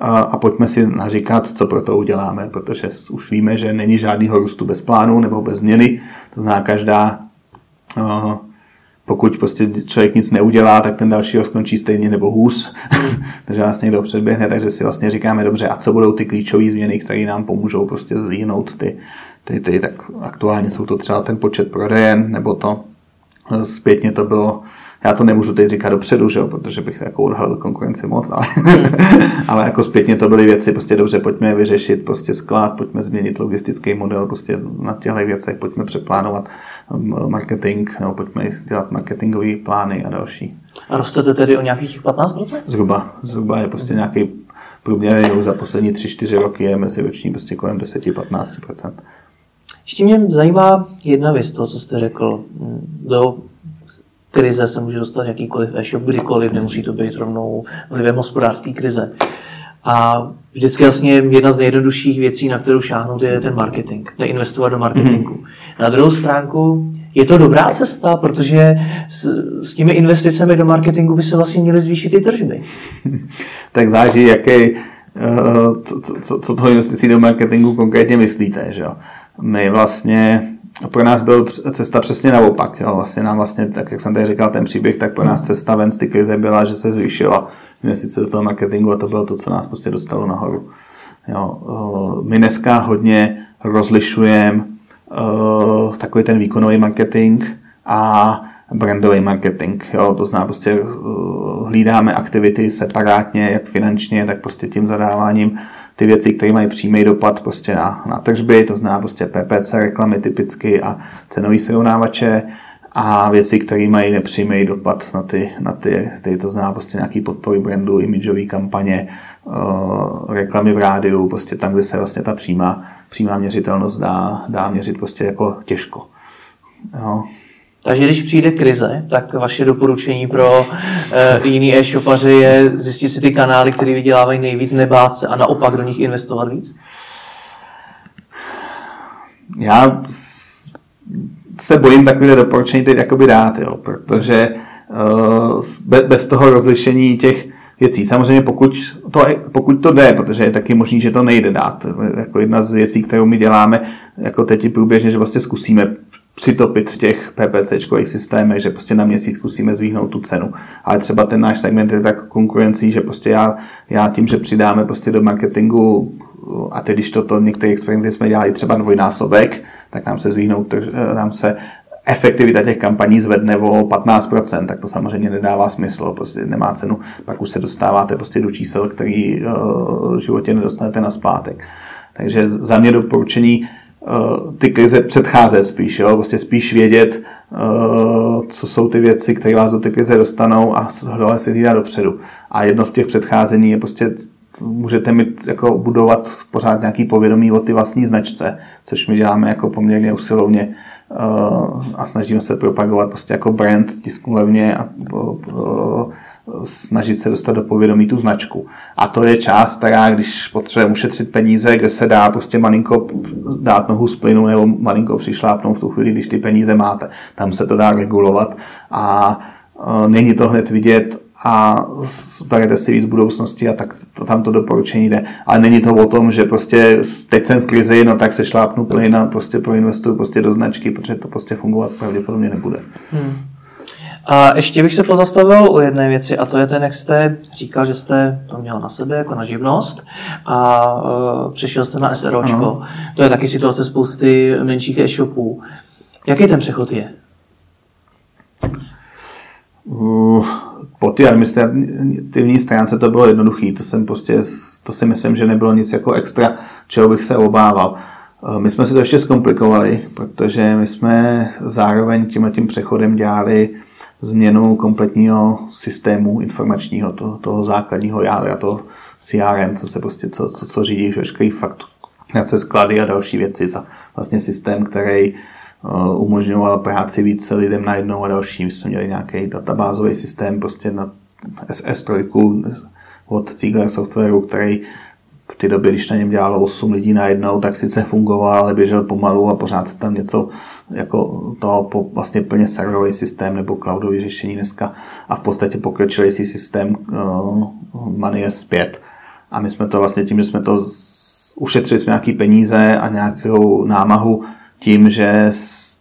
a, pojďme si naříkat, co pro to uděláme, protože už víme, že není žádného růstu bez plánu nebo bez změny, to znamená každá, pokud prostě člověk nic neudělá, tak ten další ho skončí stejně nebo hůř, takže vás někdo předběhne, takže si vlastně říkáme, dobře, a co budou ty klíčové změny, které nám pomůžou prostě zlíhnout ty, ty, ty, tak aktuálně jsou to třeba ten počet prodejen, nebo to zpětně to bylo já to nemůžu teď říkat dopředu, že jo, protože bych jako odhalil konkurenci moc, ale, ale jako zpětně to byly věci, prostě dobře, pojďme vyřešit prostě sklad, pojďme změnit logistický model, prostě na těchto věcech pojďme přeplánovat um, marketing, nebo pojďme dělat marketingové plány a další. A rostete tedy o nějakých 15%? Zhruba, zhruba je prostě nějaký průměr za poslední 3-4 roky je meziroční prostě kolem 10-15%. Ještě mě zajímá jedna věc, to, co jste řekl. Do krize se může dostat jakýkoliv e-shop kdykoliv, nemusí to být rovnou vlivem hospodářské krize. A vždycky vlastně jedna z nejjednodušších věcí, na kterou šáhnout, je ten marketing, neinvestovat do marketingu. Mm-hmm. Na druhou stránku je to dobrá cesta, protože s, s těmi investicemi do marketingu by se vlastně měly zvýšit i tržby. tak záleží, jaký, eh, co, co, co toho investicí do marketingu konkrétně myslíte. Že jo? My vlastně pro nás byl cesta přesně naopak. Jo. Vlastně nám vlastně, tak jak jsem tady říkal ten příběh, tak pro nás cesta ven z ty krize byla, že se zvýšila investice do toho marketingu a to bylo to, co nás prostě dostalo nahoru. Jo. My dneska hodně rozlišujeme uh, takový ten výkonový marketing a brandový marketing. Jo. To znamená prostě uh, hlídáme aktivity separátně, jak finančně, tak prostě tím zadáváním ty věci, které mají přímý dopad prostě na, na tržby, to znamená prostě PPC reklamy typicky a cenový srovnávače a věci, které mají nepřímý dopad na ty, na ty, ty to znamená prostě nějaký podpory brandu, imidžové kampaně, uh, reklamy v rádiu, prostě tam, kde se vlastně ta přímá, přímá měřitelnost dá, dá měřit prostě jako těžko. Jo. Takže když přijde krize, tak vaše doporučení pro e, jiný e-shopaře je zjistit si ty kanály, které vydělávají nejvíc, nebát se a naopak do nich investovat víc? Já se bojím takové doporučení teď jakoby dát, jo, protože bez toho rozlišení těch věcí. Samozřejmě pokud to, pokud to jde, protože je taky možný, že to nejde dát. Jako jedna z věcí, kterou my děláme, jako teď průběžně, že vlastně zkusíme přitopit v těch PPCčkových systémech, že prostě na měsíc zkusíme zvýhnout tu cenu. Ale třeba ten náš segment je tak konkurencí, že prostě já, já tím, že přidáme prostě do marketingu a teď, když toto některé experimenty jsme dělali třeba dvojnásobek, tak nám se zvýhnou, nám se efektivita těch kampaní zvedne o 15%, tak to samozřejmě nedává smysl, prostě nemá cenu, pak už se dostáváte prostě do čísel, který uh, v životě nedostanete na zpátek. Takže za mě doporučení ty krize předcházet spíš, jo? prostě spíš vědět, uh, co jsou ty věci, které vás do ty krize dostanou a hledovat si hlídat dopředu. A jedno z těch předcházení je prostě můžete mít, jako budovat pořád nějaký povědomí o ty vlastní značce, což my děláme jako poměrně usilovně a snažíme se propagovat prostě jako brand, tisknu levně a snažit se dostat do povědomí tu značku. A to je část, která, když potřebujeme ušetřit peníze, kde se dá prostě malinko dát nohu z plynu nebo malinko přišlápnout v tu chvíli, když ty peníze máte. Tam se to dá regulovat a není to hned vidět a berete si víc budoucnosti a tak to, tam to doporučení jde. Ale není to o tom, že prostě teď jsem v krizi, no tak se šlápnu plyn a prostě proinvestuju prostě do značky, protože to prostě fungovat pravděpodobně nebude. Hmm. A ještě bych se pozastavil u jedné věci, a to je ten, jak jste říkal, že jste to měl na sebe jako na živnost a uh, přešel jste na SROčko. Ano. To je taky situace spousty menších e-shopů. Jaký ten přechod je? Uh, po té administrativní stránce to bylo jednoduché. To, jsem prostě, to si myslím, že nebylo nic jako extra, čeho bych se obával. Uh, my jsme si to ještě zkomplikovali, protože my jsme zároveň tím tím přechodem dělali změnu kompletního systému informačního, toho, toho základního jádra, toho CRM, co se prostě, co, co, co řídí veškerý fakturace, sklady a další věci za vlastně systém, který uh, umožňoval práci více lidem najednou a další. My jsme měli nějaký databázový systém prostě na SS3 od Ziegler Softwareu, který v té době, když na něm dělalo 8 lidí najednou, tak sice fungoval, ale běžel pomalu a pořád se tam něco jako to vlastně plně serverový systém nebo cloudový řešení dneska. A v podstatě pokročilý systém uh, Money S5. A my jsme to vlastně tím, že jsme to z, ušetřili jsme nějaký peníze a nějakou námahu tím, že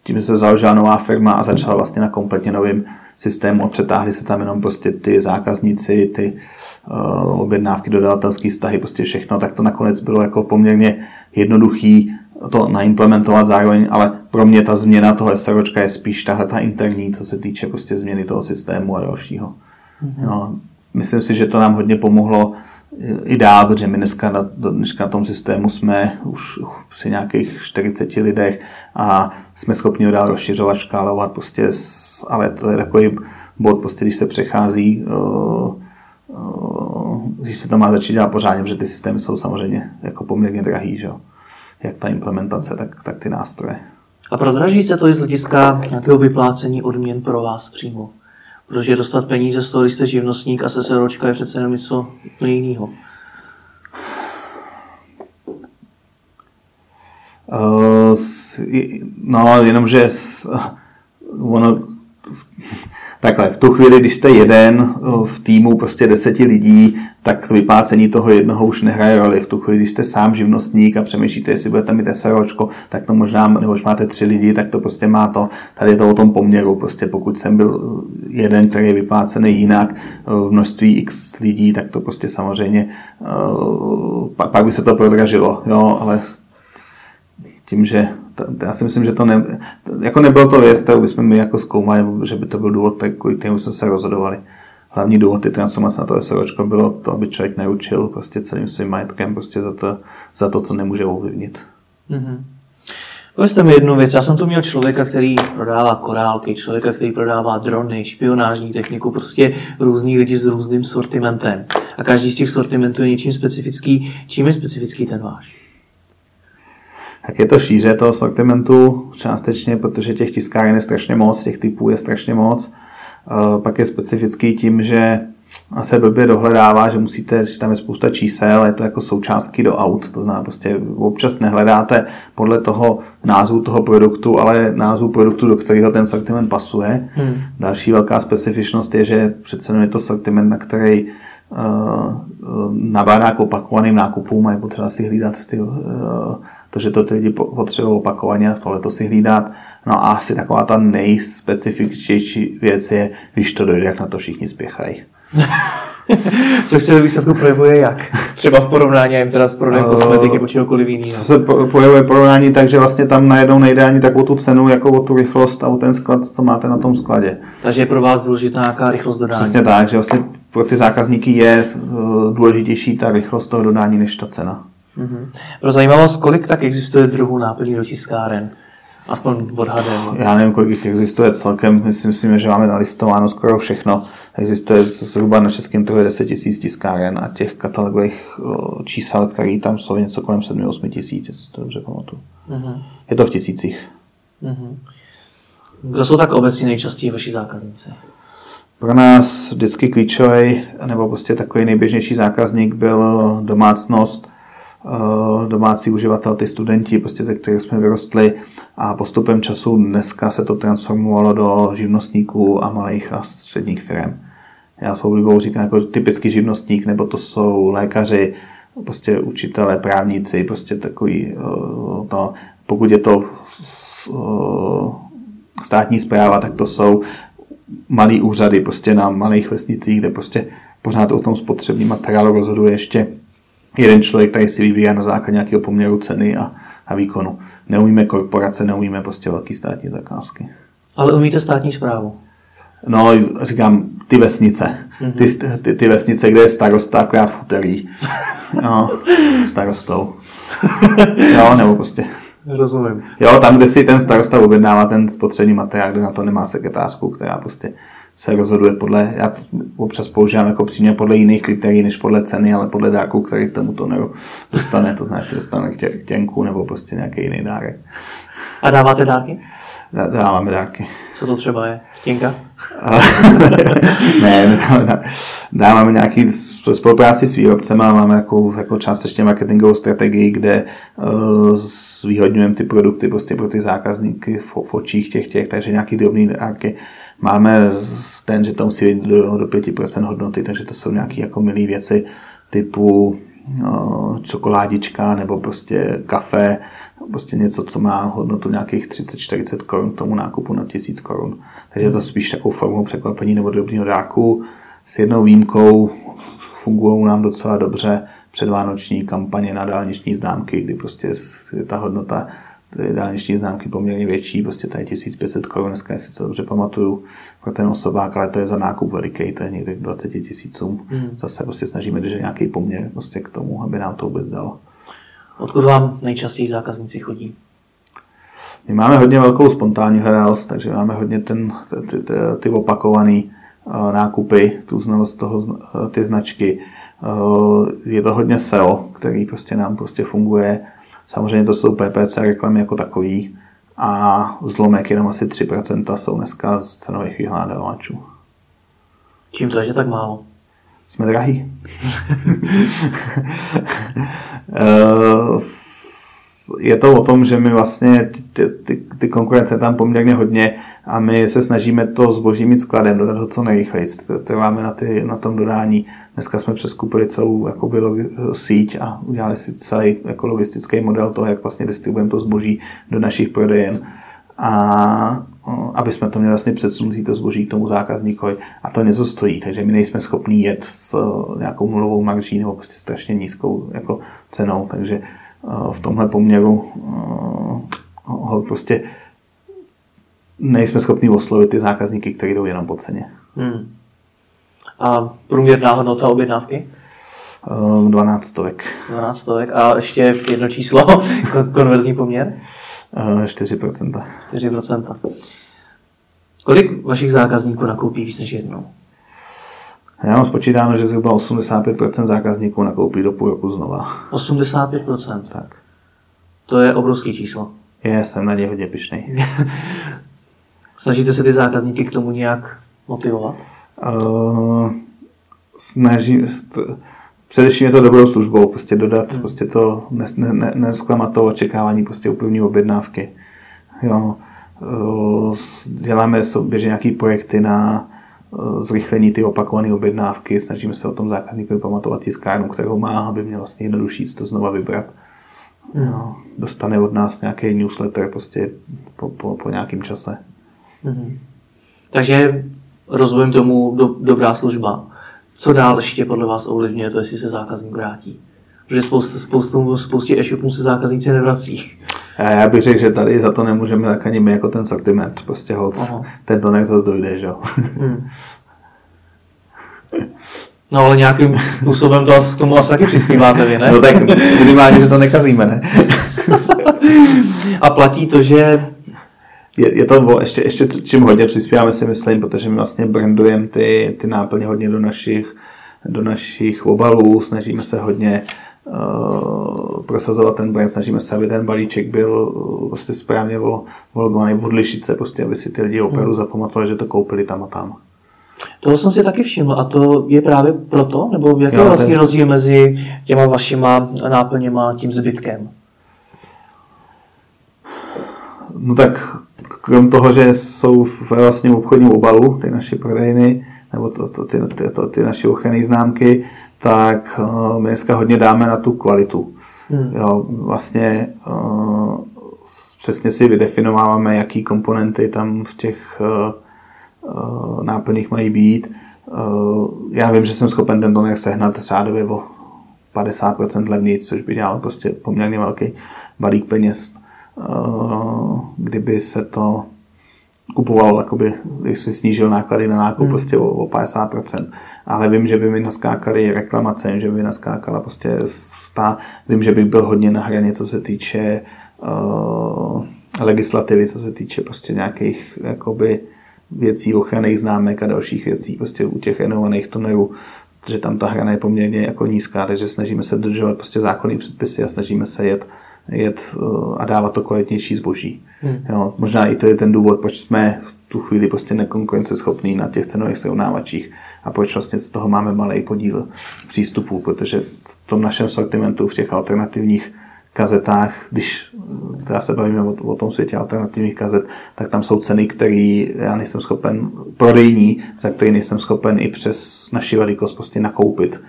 tím, se založila nová firma a začala vlastně na kompletně novým systému. A přetáhli se tam jenom prostě ty zákazníci, ty uh, objednávky, dodavatelské vztahy, prostě všechno, tak to nakonec bylo jako poměrně jednoduchý to naimplementovat zároveň, ale pro mě ta změna toho SROčka je spíš tahle ta interní, co se týče prostě změny toho systému a dalšího. Mm-hmm. No, myslím si, že to nám hodně pomohlo i dál, protože my dneska na, dneska na tom systému jsme už při nějakých 40 lidech a jsme schopni ho dál rozšiřovat, škálovat, prostě, ale to je takový bod, prostě, když se přechází, uh, uh, když se to má začít dělat pořádně, protože ty systémy jsou samozřejmě jako poměrně drahý, že? Jak ta implementace, tak, tak ty nástroje. A prodraží se to i z hlediska nějakého vyplácení odměn pro vás přímo? Protože dostat peníze z toho, když jste živnostník a SSROčka je přece jenom něco úplně jiného. Uh, no, jenomže ono, takhle, v tu chvíli, když jste jeden v týmu prostě deseti lidí, tak to vyplácení toho jednoho už nehraje roli. V tu chvíli, když jste sám živnostník a přemýšlíte, jestli budete mít SROčko, tak to možná, nebo už máte tři lidi, tak to prostě má to, tady je to o tom poměru. Prostě pokud jsem byl jeden, který je vyplácený jinak v množství x lidí, tak to prostě samozřejmě, pak, pak by se to prodražilo, jo, ale tím, že já si myslím, že to ne, jako nebylo to věc, kterou bychom my jako zkoumali, že by to byl důvod, kvůli kterému jsme se rozhodovali. Hlavní důvod ty transformace na to SROčko bylo to, aby člověk neučil prostě celým svým majetkem prostě za to, za to co nemůže ovlivnit. Mm-hmm. Mi jednu věc. Já jsem tu měl člověka, který prodává korálky, člověka, který prodává drony, špionážní techniku, prostě různý lidi s různým sortimentem. A každý z těch sortimentů je něčím specifický. Čím je specifický ten váš? Tak je to šíře toho sortimentu částečně, protože těch tiskáren je strašně moc, těch typů je strašně moc. Pak je specifický tím, že a se blbě dohledává, že musíte, že tam je spousta čísel, je to jako součástky do aut, to znamená prostě občas nehledáte podle toho názvu toho produktu, ale názvu produktu, do kterého ten sortiment pasuje. Hmm. Další velká specifičnost je, že přece je to sortiment, na který uh, nabádá k opakovaným nákupům a je potřeba si hlídat ty, uh, to, že to ty lidi potřebují opakovaně, tohle to si hlídat. No a asi taková ta nejspecifičtější věc je, když to dojde, jak na to všichni spěchají. Což se ve výsledku projevuje jak? Třeba v porovnání jim teda s prodejem uh, kosmetiky nebo čehokoliv jiného. Co se projevuje porovnání tak, že vlastně tam najednou nejde ani takovou tu cenu, jako o tu rychlost a o ten sklad, co máte na tom skladě. Takže je pro vás důležitá nějaká rychlost dodání. Přesně tak, že vlastně pro ty zákazníky je eh, důležitější ta rychlost toho dodání než ta cena. Mm-hmm. Pro zajímavost, kolik tak existuje druhů náplní do tiskáren? Aspoň odhadem. Já nevím, kolik jich existuje celkem. Myslím, myslím, že máme nalistováno skoro všechno. Existuje zhruba na českém trhu 10 tisíc tiskáren a těch katalogových čísel, které tam jsou, něco kolem 7-8 tisíc, jestli to dobře pamatuju. Uh-huh. Je to v tisících. Uh-huh. Kdo jsou tak obecně nejčastěji vaši zákazníci? Pro nás vždycky klíčový, nebo prostě takový nejběžnější zákazník byl domácnost, domácí uživatel, ty studenti, prostě ze kterých jsme vyrostli a postupem času dneska se to transformovalo do živnostníků a malých a středních firm. Já svou oblibou říkám jako typický živnostník, nebo to jsou lékaři, prostě učitelé, právníci, prostě takový, to, pokud je to státní zpráva, tak to jsou malý úřady prostě na malých vesnicích, kde prostě pořád o tom spotřební materiálu rozhoduje ještě jeden člověk, který si vybírá na základě nějakého poměru ceny a, a výkonu. Neumíme korporace, neumíme prostě velký státní zakázky. Ale umíte státní zprávu? No, říkám, ty vesnice. Mm-hmm. Ty, ty, ty vesnice, kde je starosta akorát v úterý. No, starostou. Jo, nebo prostě. Rozumím. Jo, tam, kde si ten starosta objednává ten spotřební materiál, kde na to nemá sekretářku, která prostě se rozhoduje podle, já občas používám jako přímě podle jiných kritérií než podle ceny, ale podle dárku, který k tomu toneru dostane, to znamená, že dostane k těnku nebo prostě nějaký jiný dárek. A dáváte dárky? Dáváme dárky. Co to třeba je? Těnka? ne, dáváme nějaký spolupráci s výrobcem a máme jako, jako částečně marketingovou strategii, kde uh, zvýhodňujeme ty produkty prostě pro ty zákazníky v, v očích těch těch, takže nějaký drobný dárky Máme ten, že to musí být do, do 5% hodnoty, takže to jsou nějaké jako milé věci typu no, čokoládička nebo prostě kafe, prostě něco, co má hodnotu nějakých 30-40 korun k tomu nákupu na 1000 korun. Takže je to spíš takovou formou překvapení nebo drobného dárku. S jednou výjimkou fungují nám docela dobře předvánoční kampaně na dálniční známky, kdy prostě je ta hodnota ty dálniční známky poměrně větší, prostě tady 1500 korun, dneska si to dobře pamatuju, pro ten osobák, ale to je za nákup veliký, to je někde k 20 tisícům. Hmm. Zase prostě snažíme držet nějaký poměr prostě k tomu, aby nám to vůbec dalo. Odkud vám nejčastěji zákazníci chodí? My máme hodně velkou spontánní hledalost, takže máme hodně ten, ty, ty, ty opakované uh, nákupy, tu znalost toho, uh, ty značky. Uh, je to hodně SEO, který prostě nám prostě funguje Samozřejmě to jsou PPC reklamy jako takový a zlomek jenom asi 3% jsou dneska z cenových vyhledávačů. Čím to je, že tak málo? Jsme drahý. Eh, je to o tom, že my vlastně ty, ty, ty konkurence tam poměrně hodně a my se snažíme to zboží mít skladem, dodat ho co nejrychleji. Trváme na, ty, na tom dodání. Dneska jsme přeskupili celou jakoby, síť a udělali si celý jako logistický model toho, jak vlastně distribuujeme to zboží do našich prodejen. A aby jsme to měli vlastně předsunutý to zboží k tomu zákazníkovi a to něco stojí, takže my nejsme schopni jet s nějakou nulovou marží nebo prostě strašně nízkou jako cenou, takže v tomhle poměru prostě nejsme schopni oslovit ty zákazníky, kteří jdou jenom po ceně. Hmm. A průměrná hodnota objednávky? 12 stovek. 12 stovek. A ještě jedno číslo, konverzní poměr? 4%. 4%. Kolik vašich zákazníků nakoupí víc než jednou? Já mám spočítáno, že zhruba 85% zákazníků nakoupí do půl roku znova. 85%? Tak. To je obrovský číslo. Je, jsem na ně hodně pišnej. Snažíte se ty zákazníky k tomu nějak motivovat? Uh, snažím, především je to dobrou službou, prostě dodat, hmm. prostě to, ne, ne, nesklamat to očekávání prostě úplní objednávky. Jo. Eh, děláme běžně nějaké projekty na eh, zrychlení ty opakované objednávky, snažíme se o tom zákazníkovi pamatovat tiskárnu, kterou má, aby měl vlastně jednodušší to znova vybrat. Hmm. Jo. Dostane od nás nějaký newsletter prostě po, po, po nějakém čase. Hmm. Takže rozumím tomu do, dobrá služba. Co dál ještě podle vás ovlivňuje to, jestli se zákazník vrátí? Protože spoustu, spoustu, spoustě e-shopů se zákazníci nevrací. Já bych řekl, že tady za to nemůžeme tak ani my jako ten sortiment. Prostě hod, ten to zase dojde, že jo. Hmm. No ale nějakým způsobem to k tomu asi taky přispíváte vy, ne? No tak minimálně, že to nekazíme, ne? A platí to, že je, je to ještě, ještě čím hodně přispíváme si myslím, protože my vlastně brandujeme ty, ty náplně hodně do našich, do našich obalů, snažíme se hodně uh, prosazovat ten brand, snažíme se, aby ten balíček byl uh, prostě správně volgovaný v odlišice, prostě, aby si ty lidi opravdu hmm. zapamatovali, že to koupili tam a tam. Toho jsem si taky všiml a to je právě proto, nebo jaký je vlastně ten... rozdíl mezi těma vašima náplněma a tím zbytkem? No tak krom toho, že jsou v vlastním obchodním obalu ty naše prodejny, nebo to, to, ty, ty, to, ty naše ochranné známky, tak uh, my dneska hodně dáme na tu kvalitu. Hmm. Jo, vlastně uh, přesně si vydefinováváme, jaký komponenty tam v těch uh, náplních mají být. Já vím, že jsem schopen ten toner sehnat řádově o 50% levněji, což by dělalo prostě poměrně velký balík peněz Eh, kdyby se to kupovalo, jakoby, když si snížil náklady na nákup hmm. prostě o, o 50%. Ale vím, že by mi naskákaly reklamace, že by mi naskákala prostě stá, vím, že bych byl hodně na hraně, co se týče uh, legislativy, co se týče prostě nějakých jakoby, věcí, ochranných známek a dalších věcí, prostě u těch enovaných tonerů, že tam ta hrana je poměrně jako nízká, takže snažíme se dodržovat prostě zákonný předpisy a snažíme se jet uh, jet eh, a dávat to kvalitnější zboží. Hmm. Jo, možná i to je ten důvod, proč jsme v tu chvíli prostě nekonkurenceschopní na těch cenových srovnávačích a proč vlastně z toho máme malý podíl přístupů, protože v tom našem sortimentu, v těch alternativních kazetách, když eh, teda se bavíme o, o tom světě alternativních kazet, tak tam jsou ceny, které já nejsem schopen, prodejní, za které nejsem schopen i přes naši velikost prostě nakoupit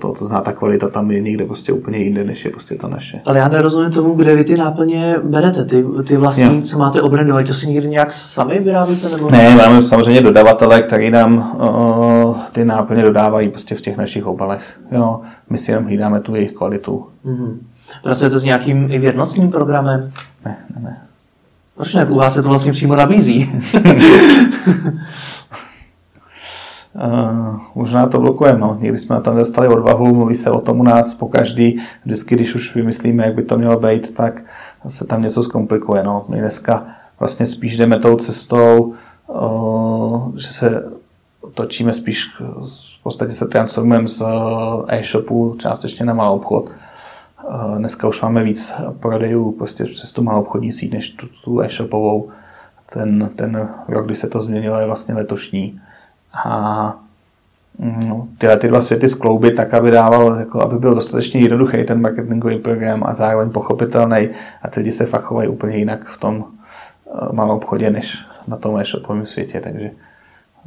to, to zná ta kvalita tam je někde prostě úplně jinde, než je prostě ta naše. Ale já nerozumím tomu, kde vy ty náplně berete, ty, ty vlastní, jo. co máte obrandovat, to si někdy nějak sami vyrábíte? Nebo? Ne, máme samozřejmě dodavatele, který nám uh, ty náplně dodávají prostě v těch našich obalech. Jo. My si jenom hlídáme tu jejich kvalitu. Mm-hmm. Pracujete s nějakým i věrnostním programem? Ne, ne, ne. Proč ne? U vás se to vlastně přímo nabízí. Uh, možná to blokujeme. No. Někdy jsme tam dostali odvahu, mluví se o tom u nás po každý. Vždycky, když už vymyslíme, jak by to mělo být, tak se tam něco zkomplikuje. No. My dneska vlastně spíš jdeme tou cestou, uh, že se točíme spíš, v podstatě se transformujeme z e-shopu částečně na malou obchod. Uh, dneska už máme víc prodejů prostě přes tu malou obchodní síť, než tu, tu e-shopovou. Ten, ten rok, kdy se to změnilo, je vlastně letošní a no, tyhle ty dva světy skloubit tak, aby dával, jako, aby byl dostatečně jednoduchý ten marketingový program a zároveň pochopitelný. A ty lidi se fakt chovají úplně jinak v tom uh, malém obchodě, než na tom e-shopovém světě, takže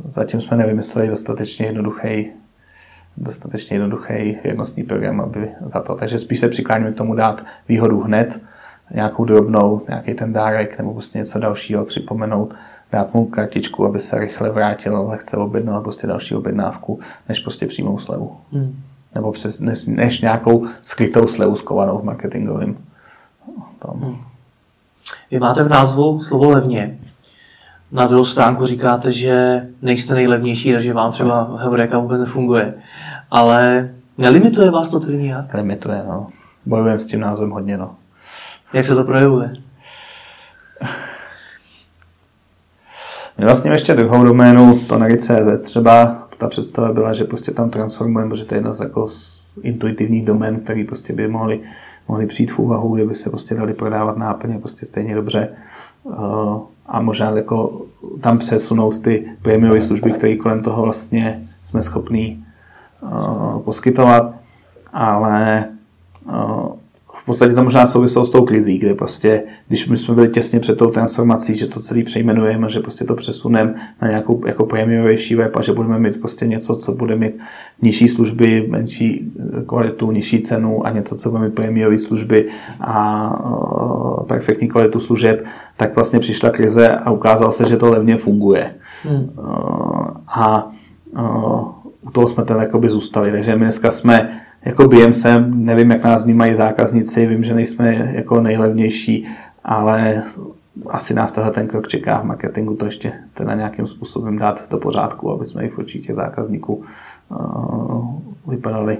zatím jsme nevymysleli dostatečně jednoduchý dostatečně jednoduchý jednostný program, aby za to. Takže spíš se přikláníme k tomu dát výhodu hned, nějakou drobnou, nějaký ten dárek nebo prostě něco dalšího připomenout, dát mu kartičku, aby se rychle vrátil, lehce objednal prostě další objednávku, než prostě přímou slevu. Hmm. Nebo přes, než, než nějakou skrytou slevu skovanou v marketingovém tom. Hmm. Vy máte v názvu slovo levně. Na druhou stránku říkáte, že nejste nejlevnější, takže vám třeba Heureka vůbec nefunguje. Ale nelimituje vás to tedy nějak? Limituje, no. Bojujeme s tím názvem hodně, no. Jak se to projevuje? My vlastně ještě druhou doménu, to na CZ třeba, ta představa byla, že prostě tam transformujeme, protože to je jedna z jako intuitivních domén, který prostě by mohli, mohli přijít v úvahu, kde by se prostě dali prodávat náplně prostě stejně dobře. Eh, a možná jako tam přesunout ty prémiové služby, které kolem toho vlastně jsme schopní poskytovat, ale v podstatě to možná souviselo s tou krizí, kde prostě, když my jsme byli těsně před tou transformací, že to celý přejmenujeme, že prostě to přesuneme na nějakou jako prémiovější web a že budeme mít prostě něco, co bude mít nižší služby, menší kvalitu, nižší cenu a něco, co bude mít prémiové služby a uh, perfektní kvalitu služeb, tak vlastně přišla krize a ukázalo se, že to levně funguje. Hmm. Uh, a uh, u toho jsme teda jakoby zůstali, takže my dneska jsme jako BMSem, nevím, jak nás vnímají zákazníci, vím, že nejsme jako nejlevnější, ale asi nás tohle ten krok čeká v marketingu to ještě teda nějakým způsobem dát do pořádku, aby jsme i v očích těch zákazníků uh, vypadali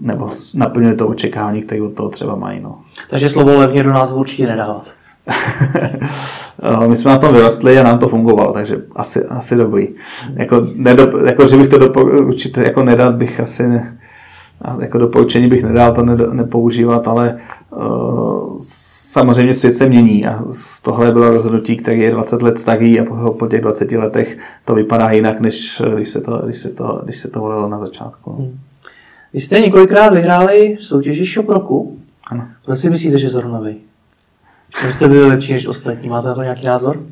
nebo naplnili to očekávání, které od toho třeba mají. No. Takže slovo levně do nás určitě nedávat. My jsme na tom vyrostli a nám to fungovalo, takže asi, asi dobrý. Jako, nedop, jako že bych to určitě jako nedat, bych asi ne, a jako doporučení bych nedal to nepoužívat, ale uh, samozřejmě svět se mění a z tohle bylo rozhodnutí, který je 20 let starý a po, po těch 20 letech to vypadá jinak, než když se to, když se to, když se to volilo na začátku. Hmm. Vy jste několikrát vyhráli soutěži Shop roku. Ano. Proč si myslíte, že zrovna vy? Že jste byli lepší než ostatní? Máte na to nějaký názor?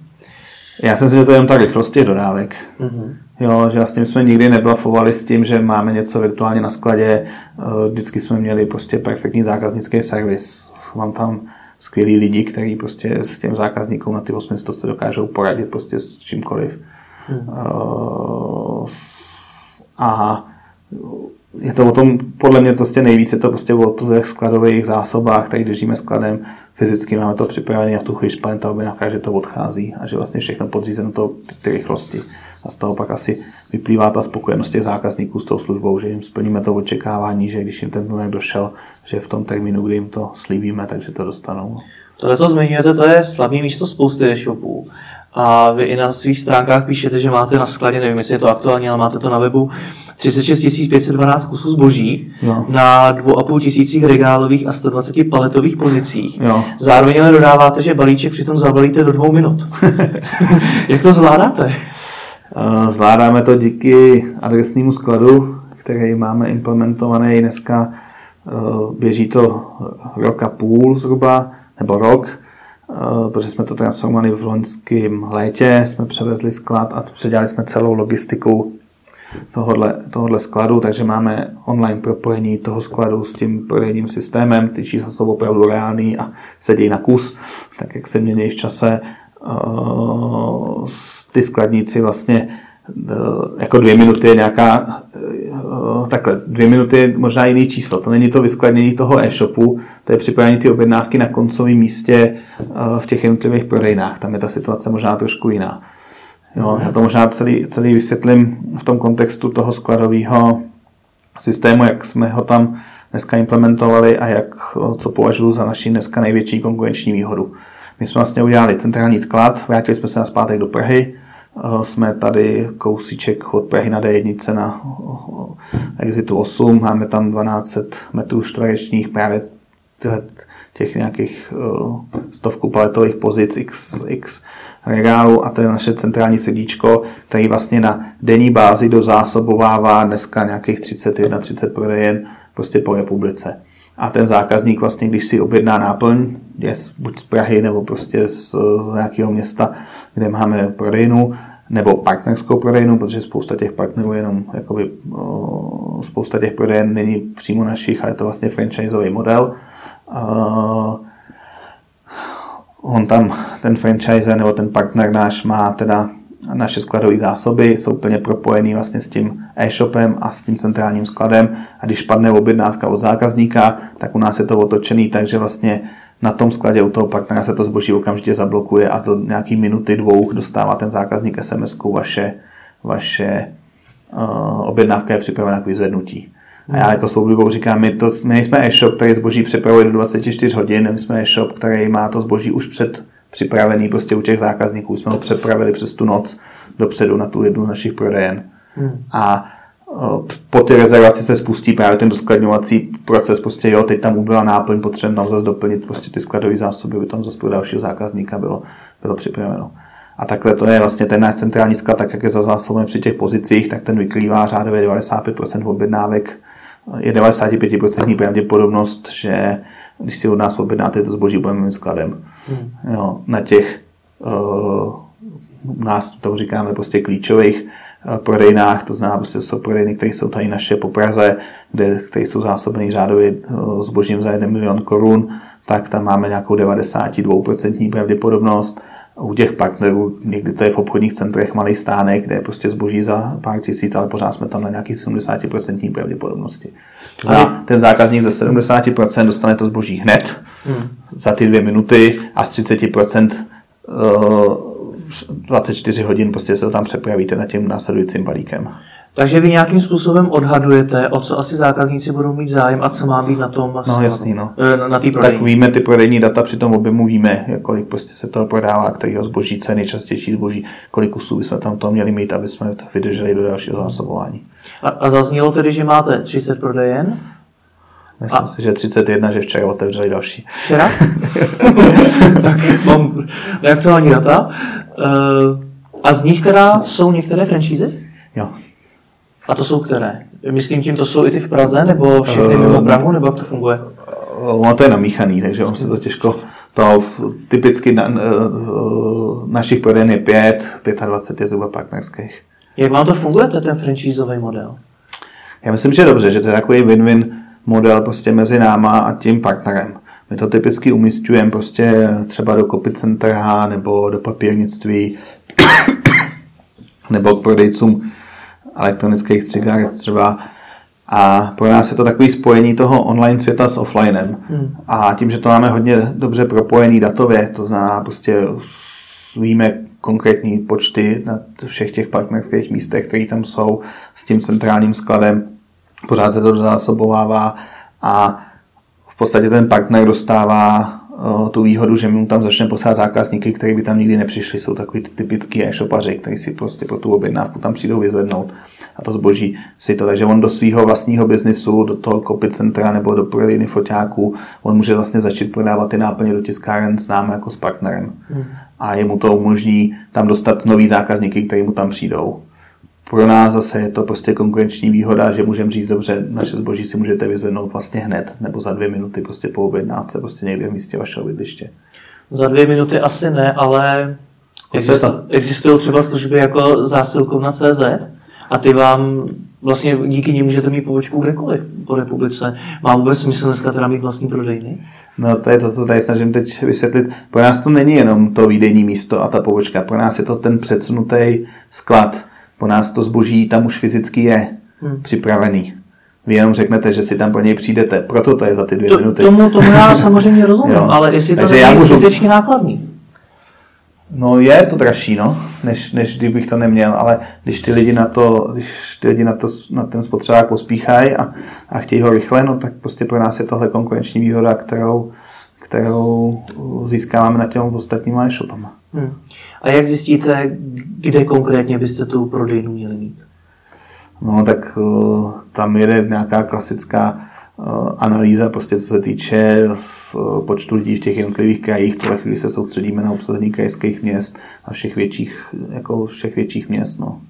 Já si myslím, že to je jen ta rychlost těch dodávek. Mm-hmm. Jo, že vlastně jsme nikdy neblafovali s tím, že máme něco virtuálně na skladě. Eh, vždycky jsme měli prostě perfektní zákaznický servis. Mám tam skvělí lidi, kteří prostě s těm zákazníkům na ty 800 dokážou poradit prostě s čímkoliv. Hmm. Uh, a je to o tom, podle mě prostě nejvíc je to prostě o těch skladových zásobách, tady držíme skladem, fyzicky máme to připravené a v tu chvíli ta objednávka, že to odchází a že vlastně všechno podřízeno to ty rychlosti. A z toho pak asi vyplývá ta spokojenost těch zákazníků s tou službou, že jim splníme to očekávání, že když jim ten dluh došel, že v tom termínu, kdy jim to slíbíme, takže to dostanou. Tohle, co zmiňujete, to je slabý místo spousty e-shopů. A vy i na svých stránkách píšete, že máte na skladě, nevím, jestli je to aktuální, ale máte to na webu, 36 512 kusů zboží jo. na 2,5 tisících regálových a 120 paletových pozicích. Jo. Zároveň ale dodáváte, že balíček přitom zabalíte do dvou minut. Jak to zvládáte? Zvládáme to díky adresnímu skladu, který máme implementovaný dneska. Běží to rok a půl zhruba, nebo rok, protože jsme to transformovali v loňském létě, jsme převezli sklad a předělali jsme celou logistiku tohohle, tohohle skladu, takže máme online propojení toho skladu s tím prodejním systémem, ty čísla jsou opravdu reální a sedí na kus, tak jak se mění v čase. Ty skladníci vlastně jako dvě minuty je nějaká, takhle, dvě minuty je možná jiný číslo. To není to vyskladnění toho e-shopu, to je připravení ty objednávky na koncovém místě v těch jednotlivých prodejnách. Tam je ta situace možná trošku jiná. Jo, já to možná celý, celý vysvětlím v tom kontextu toho skladového systému, jak jsme ho tam dneska implementovali a jak, co považuji za naši dneska největší konkurenční výhodu. My jsme vlastně udělali centrální sklad, vrátili jsme se na zpátek do Prahy, jsme tady kousíček od Prahy na D1 na exitu 8, máme tam 12 metrů čtverečních právě těch nějakých stovku paletových pozic X, X regálu a to je naše centrální sedíčko, který vlastně na denní bázi dozásobovává dneska nějakých 31-30 prodejen prostě po republice. A ten zákazník vlastně, když si objedná náplň, je buď z Prahy nebo prostě z nějakého města, kde máme prodejnu, nebo partnerskou prodejnu, protože spousta těch partnerů jenom, jakoby, spousta těch prodejen není přímo našich, ale je to vlastně franchiseový model. On tam, ten franchise nebo ten partner náš má teda naše skladové zásoby, jsou plně propojený vlastně s tím e-shopem a s tím centrálním skladem. A když padne objednávka od zákazníka, tak u nás je to otočený, takže vlastně na tom skladě u toho partnera se to zboží okamžitě zablokuje a do nějaký minuty, dvou dostává ten zákazník sms vaše, vaše uh, objednávka je připravena k vyzvednutí. A já jako svou oblibou říkám, my, to, my nejsme e-shop, který zboží připravuje do 24 hodin, my jsme e-shop, který má to zboží už před připravený prostě u těch zákazníků. Jsme ho přepravili přes tu noc dopředu na tu jednu z našich prodejen. Hmm. A po té rezervaci se spustí právě ten doskladňovací proces, prostě jo, teď tam ubyla náplň, potřebujeme tam zase doplnit prostě ty skladové zásoby, aby tam zase pro dalšího zákazníka bylo, bylo připraveno. A takhle to je vlastně ten náš centrální sklad, tak jak je zazásoben při těch pozicích, tak ten vykrývá řádově 95% objednávek. Je 95% pravděpodobnost, že když si od nás objednáte to zboží, budeme mít skladem. Hmm. Jo, na těch uh, nás to říkáme prostě klíčových prodejnách, to znamená, prostě jsou prodejny, které jsou tady naše po Praze, kde, které jsou zásobené řádově uh, zbožím za 1 milion korun, tak tam máme nějakou 92% pravděpodobnost u těch partnerů, někdy to je v obchodních centrech malý stánek, kde je prostě zboží za pár tisíc, ale pořád jsme tam na nějaký 70% pravděpodobnosti. To znamená, ten zákazník ze 70% dostane to zboží hned, hmm. za ty dvě minuty a z 30% uh, 24 hodin prostě se to tam přepravíte na tím následujícím balíkem. Takže vy nějakým způsobem odhadujete, o co asi zákazníci budou mít zájem a co má být na tom No jasný, no. Eh, na, na té Tak víme ty prodejní data, při tom objemu víme, kolik prostě se toho prodává, kterého zboží, ceny, nejčastější zboží, kolik kusů bychom tam to měli mít, aby jsme to vydrželi do dalšího zásobování. A, a zaznělo tedy, že máte 30 prodejen? Myslím a... si, že 31, že včera otevřeli další. Včera? tak mám neaktuální data. Uh, a z nich teda jsou některé franšízy? Jo. A to jsou které? Myslím tím, to jsou i ty v Praze, nebo všechny mimo Prahu, nebo jak to funguje? Ono to je namíchaný, takže on se to těžko... To typicky na, našich prodejen je 5, 25 je zhruba partnerských. Jak vám to funguje, ten franchiseový model? Já myslím, že dobře, že to je takový win-win model prostě mezi náma a tím partnerem. My to typicky umístujeme prostě třeba do centra nebo do papírnictví nebo k prodejcům elektronických cigaret třeba. A pro nás je to takový spojení toho online světa s offlinem. Hmm. A tím, že to máme hodně dobře propojený datově, to znamená prostě víme konkrétní počty na všech těch partnerských místech, které tam jsou s tím centrálním skladem, pořád se to zásobovává a v podstatě ten partner dostává tu výhodu, že mu tam začne posílat zákazníky, kteří by tam nikdy nepřišli. Jsou takový typický e-shopaři, kteří si prostě pro tu objednávku tam přijdou vyzvednout a to zboží si to. Takže on do svého vlastního biznisu, do toho kopy centra nebo do prodejny foťáků, on může vlastně začít prodávat ty náplně do tiskáren s námi jako s partnerem. Hmm. A jemu to umožní tam dostat nový zákazníky, kteří mu tam přijdou. Pro nás zase je to prostě konkurenční výhoda, že můžeme říct, dobře, naše zboží si můžete vyzvednout vlastně hned, nebo za dvě minuty prostě po objednávce, prostě někde v místě vašeho bydliště. Za dvě minuty asi ne, ale existují třeba služby jako zásilkovna CZ a ty vám vlastně díky nim můžete mít pobočku kdekoliv po republice. Má vůbec smysl dneska teda mít vlastní prodejny? No to je to, co tady snažím teď vysvětlit. Pro nás to není jenom to výdejní místo a ta pobočka. Pro nás je to ten předsunutý sklad po nás to zboží tam už fyzicky je hmm. připravený. Vy jenom řeknete, že si tam po něj přijdete, proto to je za ty dvě to, minuty. Tomu, tomu já samozřejmě rozumím, jo. ale jestli Takže to je můžu... skutečně nákladný. No je to dražší, no, než, než kdybych to neměl, ale když ty lidi na to, když ty lidi na, to, na ten spotřebák pospíchají a, a chtějí ho rychle, no tak prostě pro nás je tohle konkurenční výhoda, kterou, kterou získáváme na těm ostatníma e-shopama. Hmm. A jak zjistíte, kde konkrétně byste tu prodejnu měli mít? No tak uh, tam jede nějaká klasická uh, analýza, prostě co se týče z uh, počtu lidí v těch jednotlivých krajích. V tuhle chvíli se soustředíme na obsazení krajských měst a všech větších, jako všech větších měst. No.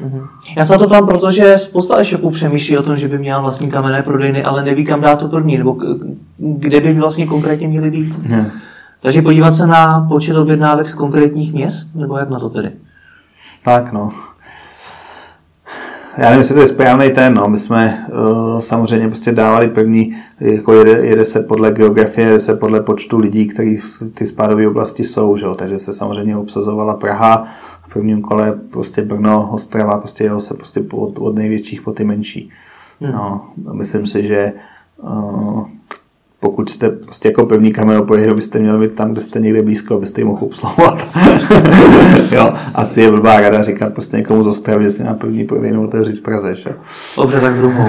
Mhm. Já se to tam, protože spousta e-shopů přemýšlí o tom, že by měla vlastní kamenné prodejny, ale neví, kam dát to první, nebo kde by vlastně konkrétně měly být. Hmm. Takže podívat se na počet objednávek z konkrétních měst, nebo jak na to tedy? Tak no. Já nevím, jestli to je správný ten, no. My jsme uh, samozřejmě prostě dávali první, jako jede, jede, se podle geografie, jede se podle počtu lidí, kteří v ty spádové oblasti jsou, že? takže se samozřejmě obsazovala Praha, v prvním kole prostě Brno, Ostrava, prostě jelo se prostě od, od největších po ty menší. Hmm. No, myslím si, že uh, pokud jste prostě jako pevný kameropojedu, byste měli být tam, kde jste někde blízko, abyste ji mohl obsluhovat. jo, asi je blbá rada říkat prostě někomu z Ostravy, že si na první prodejnu otevřít v Praze. Že? Dobře, tak druhou.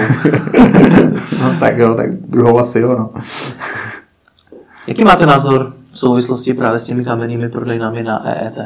no tak jo, tak druhou asi jo, no. Jaký máte názor v souvislosti právě s těmi kamennými prodejnami na EET?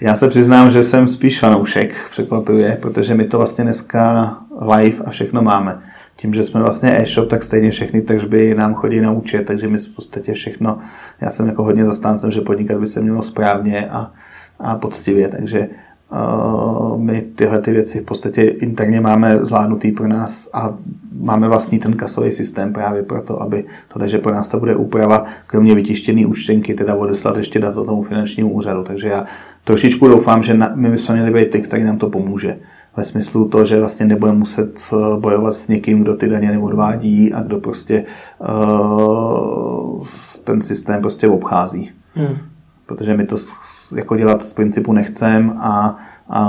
Já se přiznám, že jsem spíš fanoušek, překvapivě, protože my to vlastně dneska live a všechno máme tím, že jsme vlastně e-shop, tak stejně všechny tržby nám chodí na účet, takže my v podstatě všechno, já jsem jako hodně zastáncem, že podnikat by se mělo správně a a poctivě, takže uh, my tyhle ty věci v podstatě interně máme zvládnutý pro nás a máme vlastní ten kasový systém právě proto, aby to, takže pro nás to bude úprava, kromě vytištěné účtenky, teda odeslat ještě dát tomu finančnímu úřadu, takže já trošičku doufám, že na, my bychom měli být ty, který nám to pomůže ve smyslu to, že vlastně nebudeme muset eh, bojovat s někým, kdo ty daně neodvádí a kdo prostě uh, ten systém prostě obchází. Hmm. Protože my to jako dělat z principu nechcem a, a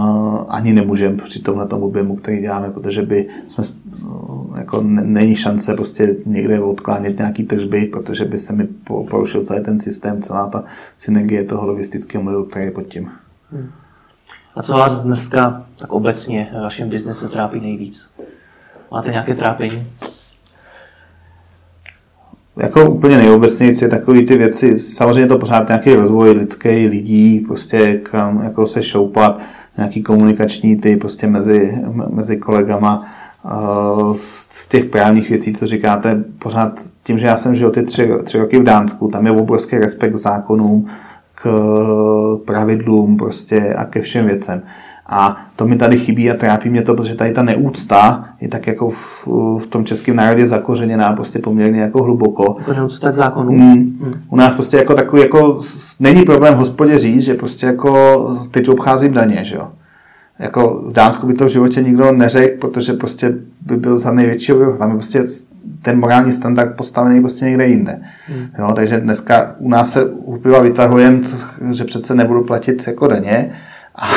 ani nemůžeme při tomhle tomu objemu, který děláme, protože by jsme, eh, jako není šance prostě někde odklánět nějaký tržby, protože by se mi porušil celý ten systém, celá ta synergie toho logistického modelu, který je pod tím. Hmm. A co vás dneska tak obecně v vašem biznise trápí nejvíc? Máte nějaké trápení? Jako úplně nejobecnější je takový ty věci, samozřejmě to pořád nějaký rozvoj lidský, lidí, prostě kam jako se šoupat, nějaký komunikační ty prostě mezi, mezi kolegama, z těch právních věcí, co říkáte, pořád tím, že já jsem žil ty tři, tři roky v Dánsku, tam je obrovský respekt zákonům, k pravidlům prostě a ke všem věcem. A to mi tady chybí a trápí mě to, protože tady ta neúcta je tak jako v, v tom českém národě zakořeněná prostě poměrně jako hluboko. Jako neúcta k zákonu. Mm, mm. U nás prostě jako takový jako, není problém hospodě říct, že prostě jako teď obcházím daně, že jo. Jako v Dánsku by to v životě nikdo neřekl, protože prostě by byl za největšího, tam je prostě ten morální standard postavený prostě někde jinde. Hmm. Jo, takže dneska u nás se úplně vytahujeme, že přece nebudu platit jako daně, a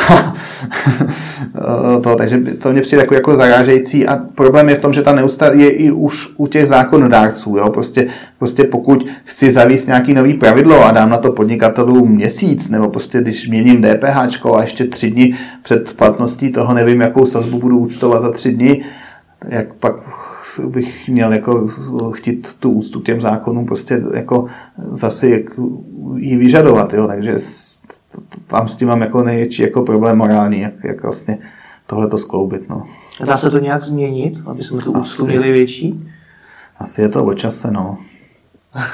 to, takže to mě přijde jako, jako zarážející a problém je v tom, že ta neústa je i už u těch zákonodárců. Jo? Prostě, prostě pokud chci zavíst nějaký nový pravidlo a dám na to podnikatelům měsíc, nebo prostě když měním DPH a ještě tři dny před platností toho nevím, jakou sazbu budu účtovat za tři dny, jak pak bych měl jako chtít tu úctu k těm zákonům prostě jako zase ji vyžadovat, jo, takže tam s tím mám jako největší jako problém morální, jak, jak vlastně tohle to skloubit, no. Dá se to nějak změnit, aby jsme tu úctu měli větší? Asi je to o čase, no.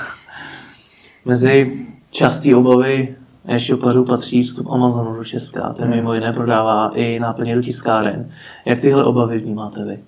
Mezi častý obavy e-shopařů patří vstup Amazonu do Česka. Ten mimo jiné prodává i náplně do tiskáren. Jak tyhle obavy vnímáte vy?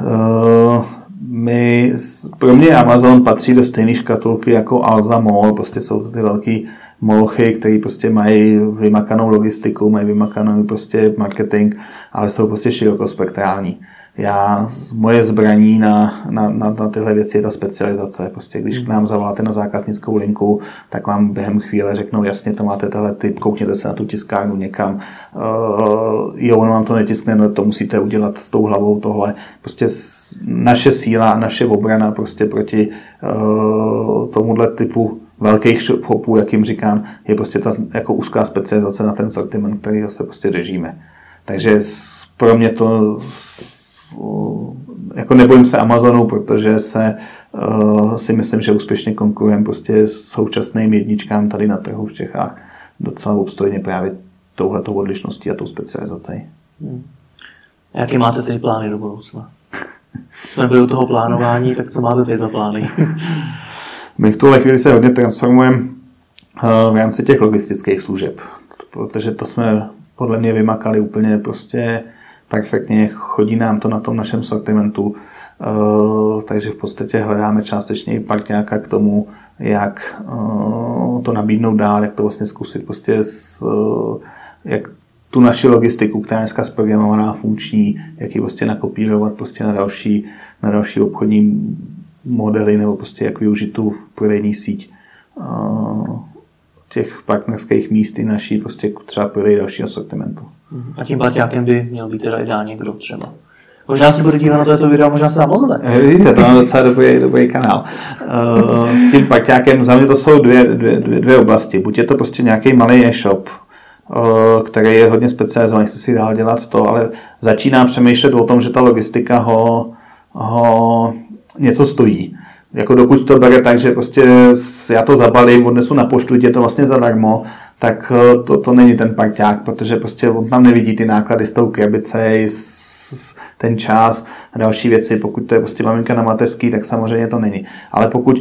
Uh, my, pro mě Amazon patří do stejné škatulky jako Alza Mall, prostě jsou to ty velký molchy, které prostě mají vymakanou logistiku, mají vymakanou prostě marketing, ale jsou prostě širokospektrální já, moje zbraní na, na, na, na tyhle věci je ta specializace. Prostě když k nám zavoláte na zákaznickou linku, tak vám během chvíle řeknou, jasně, to máte tenhle typ, koukněte se na tu tiskárnu někam. Uh, jo, on vám to netiskne, no to musíte udělat s tou hlavou tohle. Prostě naše síla, naše obrana prostě proti uh, tomuhle typu velkých shopů, jak jim říkám, je prostě ta jako úzká specializace na ten sortiment, který se prostě držíme. Takže pro mě to jako nebojím se Amazonu, protože se uh, si myslím, že úspěšně konkurujeme prostě současným jedničkám tady na trhu v Čechách docela obstojně právě touhletou odlišností a tou specializací. Hmm. Jaký máte ty plány do budoucna? Jsme byli u toho plánování, tak co máte ty za plány? My v tuhle chvíli se hodně transformujeme uh, v rámci těch logistických služeb, protože to jsme podle mě vymakali úplně prostě perfektně, chodí nám to na tom našem sortimentu, eh, takže v podstatě hledáme částečně i parťáka k tomu, jak eh, to nabídnout dál, jak to vlastně zkusit prostě s, eh, jak tu naši logistiku, která je dneska zprogramovaná, funkční, jak ji prostě nakopírovat prostě na další, na další obchodní modely nebo prostě jak využít tu prodejní síť těch partnerských míst i naší prostě třeba prodej dalšího sortimentu. A tím parťákem by měl být teda ideálně kdo třeba. Možná se bude dívat na toto video, možná se vám ozve. Eh, vidíte, to je docela dobrý, dobrý kanál. Uh, tím parťákem, za mě to jsou dvě, dvě, dvě, dvě oblasti. Buď je to prostě nějaký malý e-shop, uh, který je hodně specializovaný, chce si dál dělat to, ale začíná přemýšlet o tom, že ta logistika ho, ho něco stojí. Jako dokud to bere tak, že prostě já to zabalím, odnesu na poštu, je to vlastně zadarmo, tak eh, to, to není ten parťák, protože prostě on tam nevidí ty náklady s tou krabice, ten čas a další věci. Pokud to je prostě maminka na mateřský, tak samozřejmě to není. Ale pokud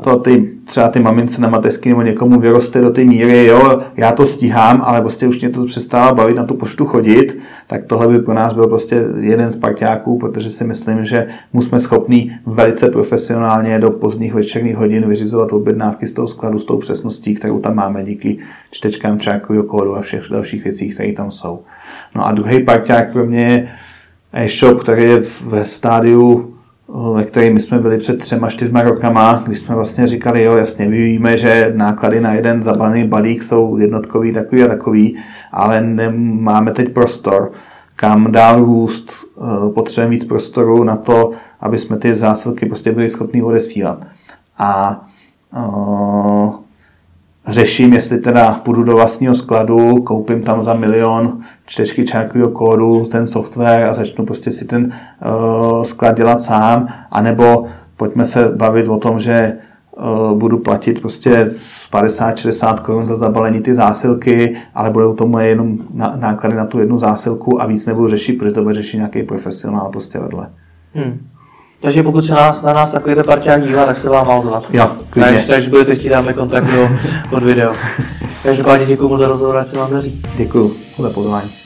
to ty, třeba ty mamince na mateřský nebo někomu vyroste do té míry, jo, já to stíhám, ale prostě už mě to přestává bavit na tu poštu chodit, tak tohle by pro nás byl prostě jeden z parťáků, protože si myslím, že mu jsme schopní velice profesionálně do pozdních večerních hodin vyřizovat objednávky z toho skladu s tou přesností, kterou tam máme díky čtečkám čákového kódu a všech dalších věcí, které tam jsou. No a druhý parťák pro mě je e-shop, který je ve stádiu ve kterým my jsme byli před třema, čtyřma rokama, kdy jsme vlastně říkali, jo, jasně, my víme, že náklady na jeden zabaný balík jsou jednotkový, takový a takový, ale máme teď prostor, kam dál růst, eh, potřebujeme víc prostoru na to, aby jsme ty zásilky prostě byli schopni odesílat. A uh, řeším, jestli teda půjdu do vlastního skladu, koupím tam za milion čtečky čárkového kódu, ten software a začnu prostě si ten uh, sklad dělat sám, anebo pojďme se bavit o tom, že uh, budu platit prostě 50-60 korun za zabalení ty zásilky, ale budou tomu jenom náklady na tu jednu zásilku a víc nebudu řešit, protože to bude řešit nějaký profesionál prostě vedle. Hmm. Takže pokud se na nás, na nás takovýhle parťák dívá, tak se vám má ozvat. Jo, takže, takže budete chtít dáme kontakt do, pod video. Každopádně děkuji za rozhovor, ať se vám daří. Děkuji za pozvání.